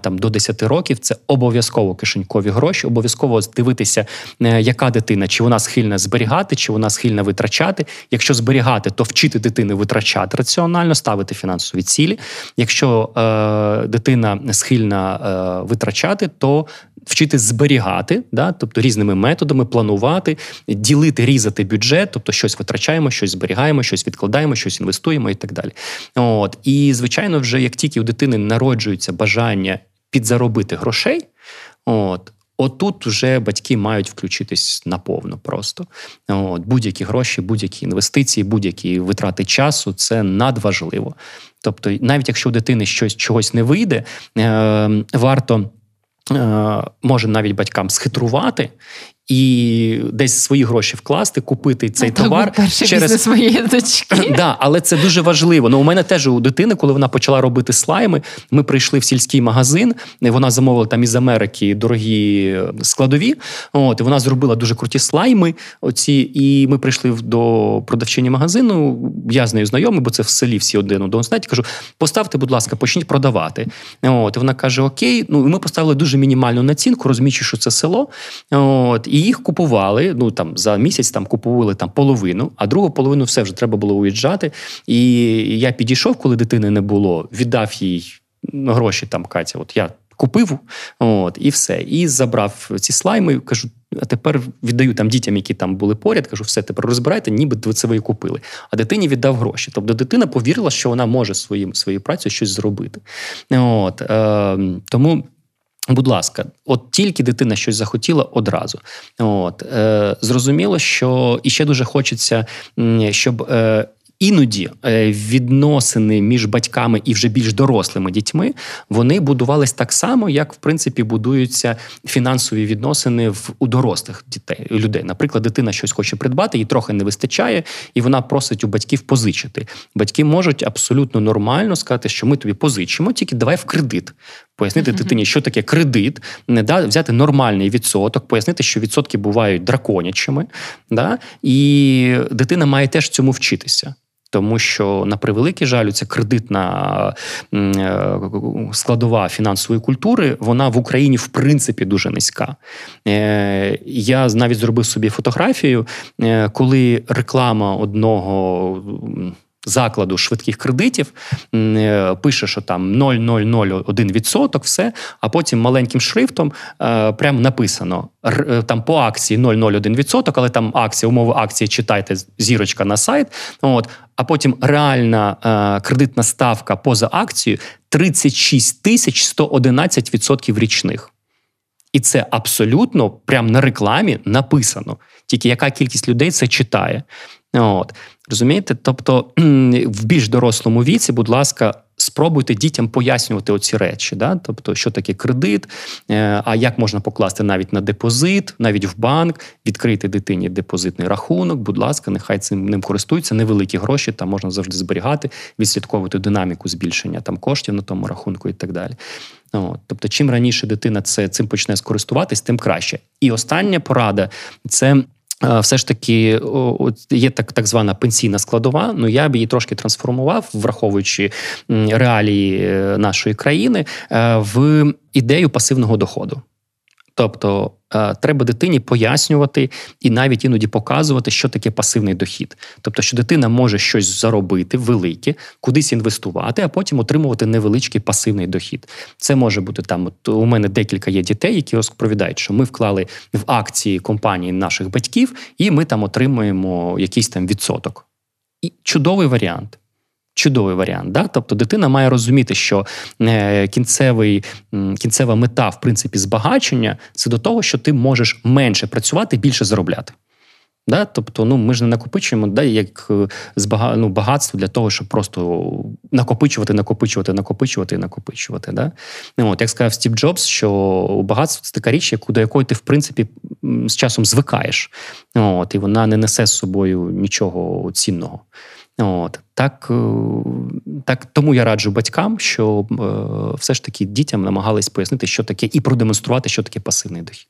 там до 10 років, це обов'язково кишенькові гроші, обов'язково дивитися, е, яка дитина, чи вона схильна зберігати, чи вона схильна витрачати. Якщо зберігати, то вчити дитини витрачати раціонально, ставити фінансові цілі. Якщо е, дитина схильна е, витрачати, то вчити зберігати, да, тобто різними методами планувати, ділити, різати бюджет, тобто щось витрачаємо, щось зберігаємо, щось відкладаємо, щось інвестуємо і так далі. От і звичайно, вже як тільки у дитини народжується бажання підзаробити грошей, от. Отут вже батьки мають включитись наповно просто. От, Будь-які гроші, будь-які інвестиції, будь-які витрати часу це надважливо. Тобто, навіть якщо у дитини щось чогось не вийде, е, варто. Е, може навіть батькам схитрувати і десь свої гроші вкласти, купити цей ну, товар перший через своєї дочки. Да, але це дуже важливо. Ну у мене теж у дитини, коли вона почала робити слайми, ми прийшли в сільський магазин. Вона замовила там із Америки дорогі складові. От і вона зробила дуже круті слайми. Оці, і ми прийшли до продавчині магазину. Я з нею знайомий, бо це в селі всі один одного знають. Кажу, поставте, будь ласка, почніть продавати. От і вона каже: Окей, ну ми поставили дуже мінімальну націнку, розуміючи, що це село. От і їх купували. Ну там за місяць там купували там половину, а другу половину все вже треба було уїжджати. І я підійшов, коли дитини не було, віддав їй гроші там Катя. От я купив, от і все. І забрав ці слайми. Кажу. А тепер віддаю там дітям, які там були поряд, кажу, все тепер розбирайте, ніби це ви купили. А дитині віддав гроші. Тобто дитина повірила, що вона може своїм своєю працею щось зробити. От, е, Тому Будь ласка, от тільки дитина щось захотіла одразу. От е, Зрозуміло, що і ще дуже хочеться, щоб е, іноді е, відносини між батьками і вже більш дорослими дітьми вони будувались так само, як в принципі будуються фінансові відносини в у дорослих дітей людей. Наприклад, дитина щось хоче придбати, їй трохи не вистачає, і вона просить у батьків позичити. Батьки можуть абсолютно нормально сказати, що ми тобі позичимо, тільки давай в кредит. Пояснити дитині, що таке кредит, не да, взяти нормальний відсоток, пояснити, що відсотки бувають драконячими, да, і дитина має теж цьому вчитися. Тому що на превеликий жаль, ця кредитна е, складова фінансової культури, вона в Україні в принципі дуже низька. Е, я навіть зробив собі фотографію, е, коли реклама одного закладу швидких кредитів е, пише, що там 0,001%, все, а потім маленьким шрифтом е, прямо написано е, там по акції 0,01%, але там акція, умови акції читайте зірочка на сайт. От, а потім реальна кредитна ставка поза акцією 36 тисяч 111% річних. І це абсолютно прямо на рекламі написано. Тільки яка кількість людей це читає. От. Розумієте? Тобто в більш дорослому віці, будь ласка, спробуйте дітям пояснювати оці речі. Да? Тобто, що таке кредит, е, а як можна покласти навіть на депозит, навіть в банк, відкрити дитині депозитний рахунок, будь ласка, нехай цим ним користуються, невеликі гроші, там можна завжди зберігати, відслідковувати динаміку збільшення там коштів на тому рахунку і так далі. От. Тобто, чим раніше дитина це цим почне скористуватись, тим краще. І остання порада це. Все ж таки є так так звана пенсійна складова. Ну я б її трошки трансформував, враховуючи реалії е, нашої країни е, в ідею пасивного доходу. Тобто е, треба дитині пояснювати і навіть іноді показувати, що таке пасивний дохід. Тобто, що дитина може щось заробити велике, кудись інвестувати, а потім отримувати невеличкий пасивний дохід. Це може бути там. От у мене декілька є дітей, які розповідають, що ми вклали в акції компанії наших батьків, і ми там отримуємо якийсь там відсоток. І чудовий варіант. Чудовий варіант, да? тобто дитина має розуміти, що е, кінцевий, кінцева мета, в принципі, збагачення це до того, що ти можеш менше працювати, більше заробляти. Да? Тобто, ну ми ж не накопичуємо да, як е, збага... ну, багатство для того, щоб просто накопичувати, накопичувати, накопичувати і накопичувати. Да? Ну, от, Як сказав Стів Джобс, що багатство це така річ, до якої ти, в принципі, з часом звикаєш. От, І вона не несе з собою нічого цінного. От так, е, так тому я раджу батькам, що е, все ж таки дітям намагались пояснити, що таке, і продемонструвати, що таке пасивний дохід.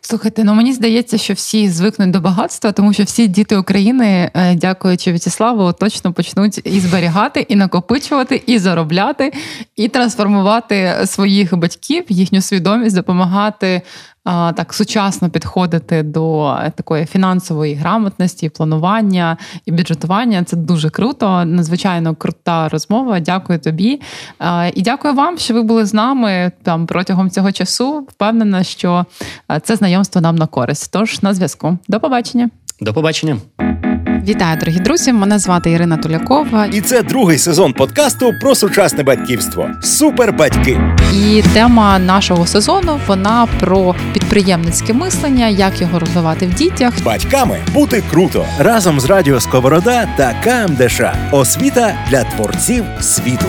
Слухайте, ну мені здається, що всі звикнуть до багатства, тому що всі діти України, е, дякуючи В'ячеславу, точно почнуть і зберігати, і накопичувати, і заробляти, і трансформувати своїх батьків, їхню свідомість, допомагати так сучасно підходити до такої фінансової грамотності, планування і бюджетування. Це дуже круто, надзвичайно крута розмова. Дякую тобі. І дякую вам, що ви були з нами там протягом цього часу. Впевнена, що це знайомство нам на користь. Тож на зв'язку. До побачення. До побачення. Вітаю, дорогі друзі! Мене звати Ірина Тулякова. І це другий сезон подкасту про сучасне батьківство. Супербатьки. І тема нашого сезону вона про підприємницьке мислення, як його розвивати в дітях. Батьками бути круто разом з Радіо Сковорода та КМДШ. Освіта для творців світу.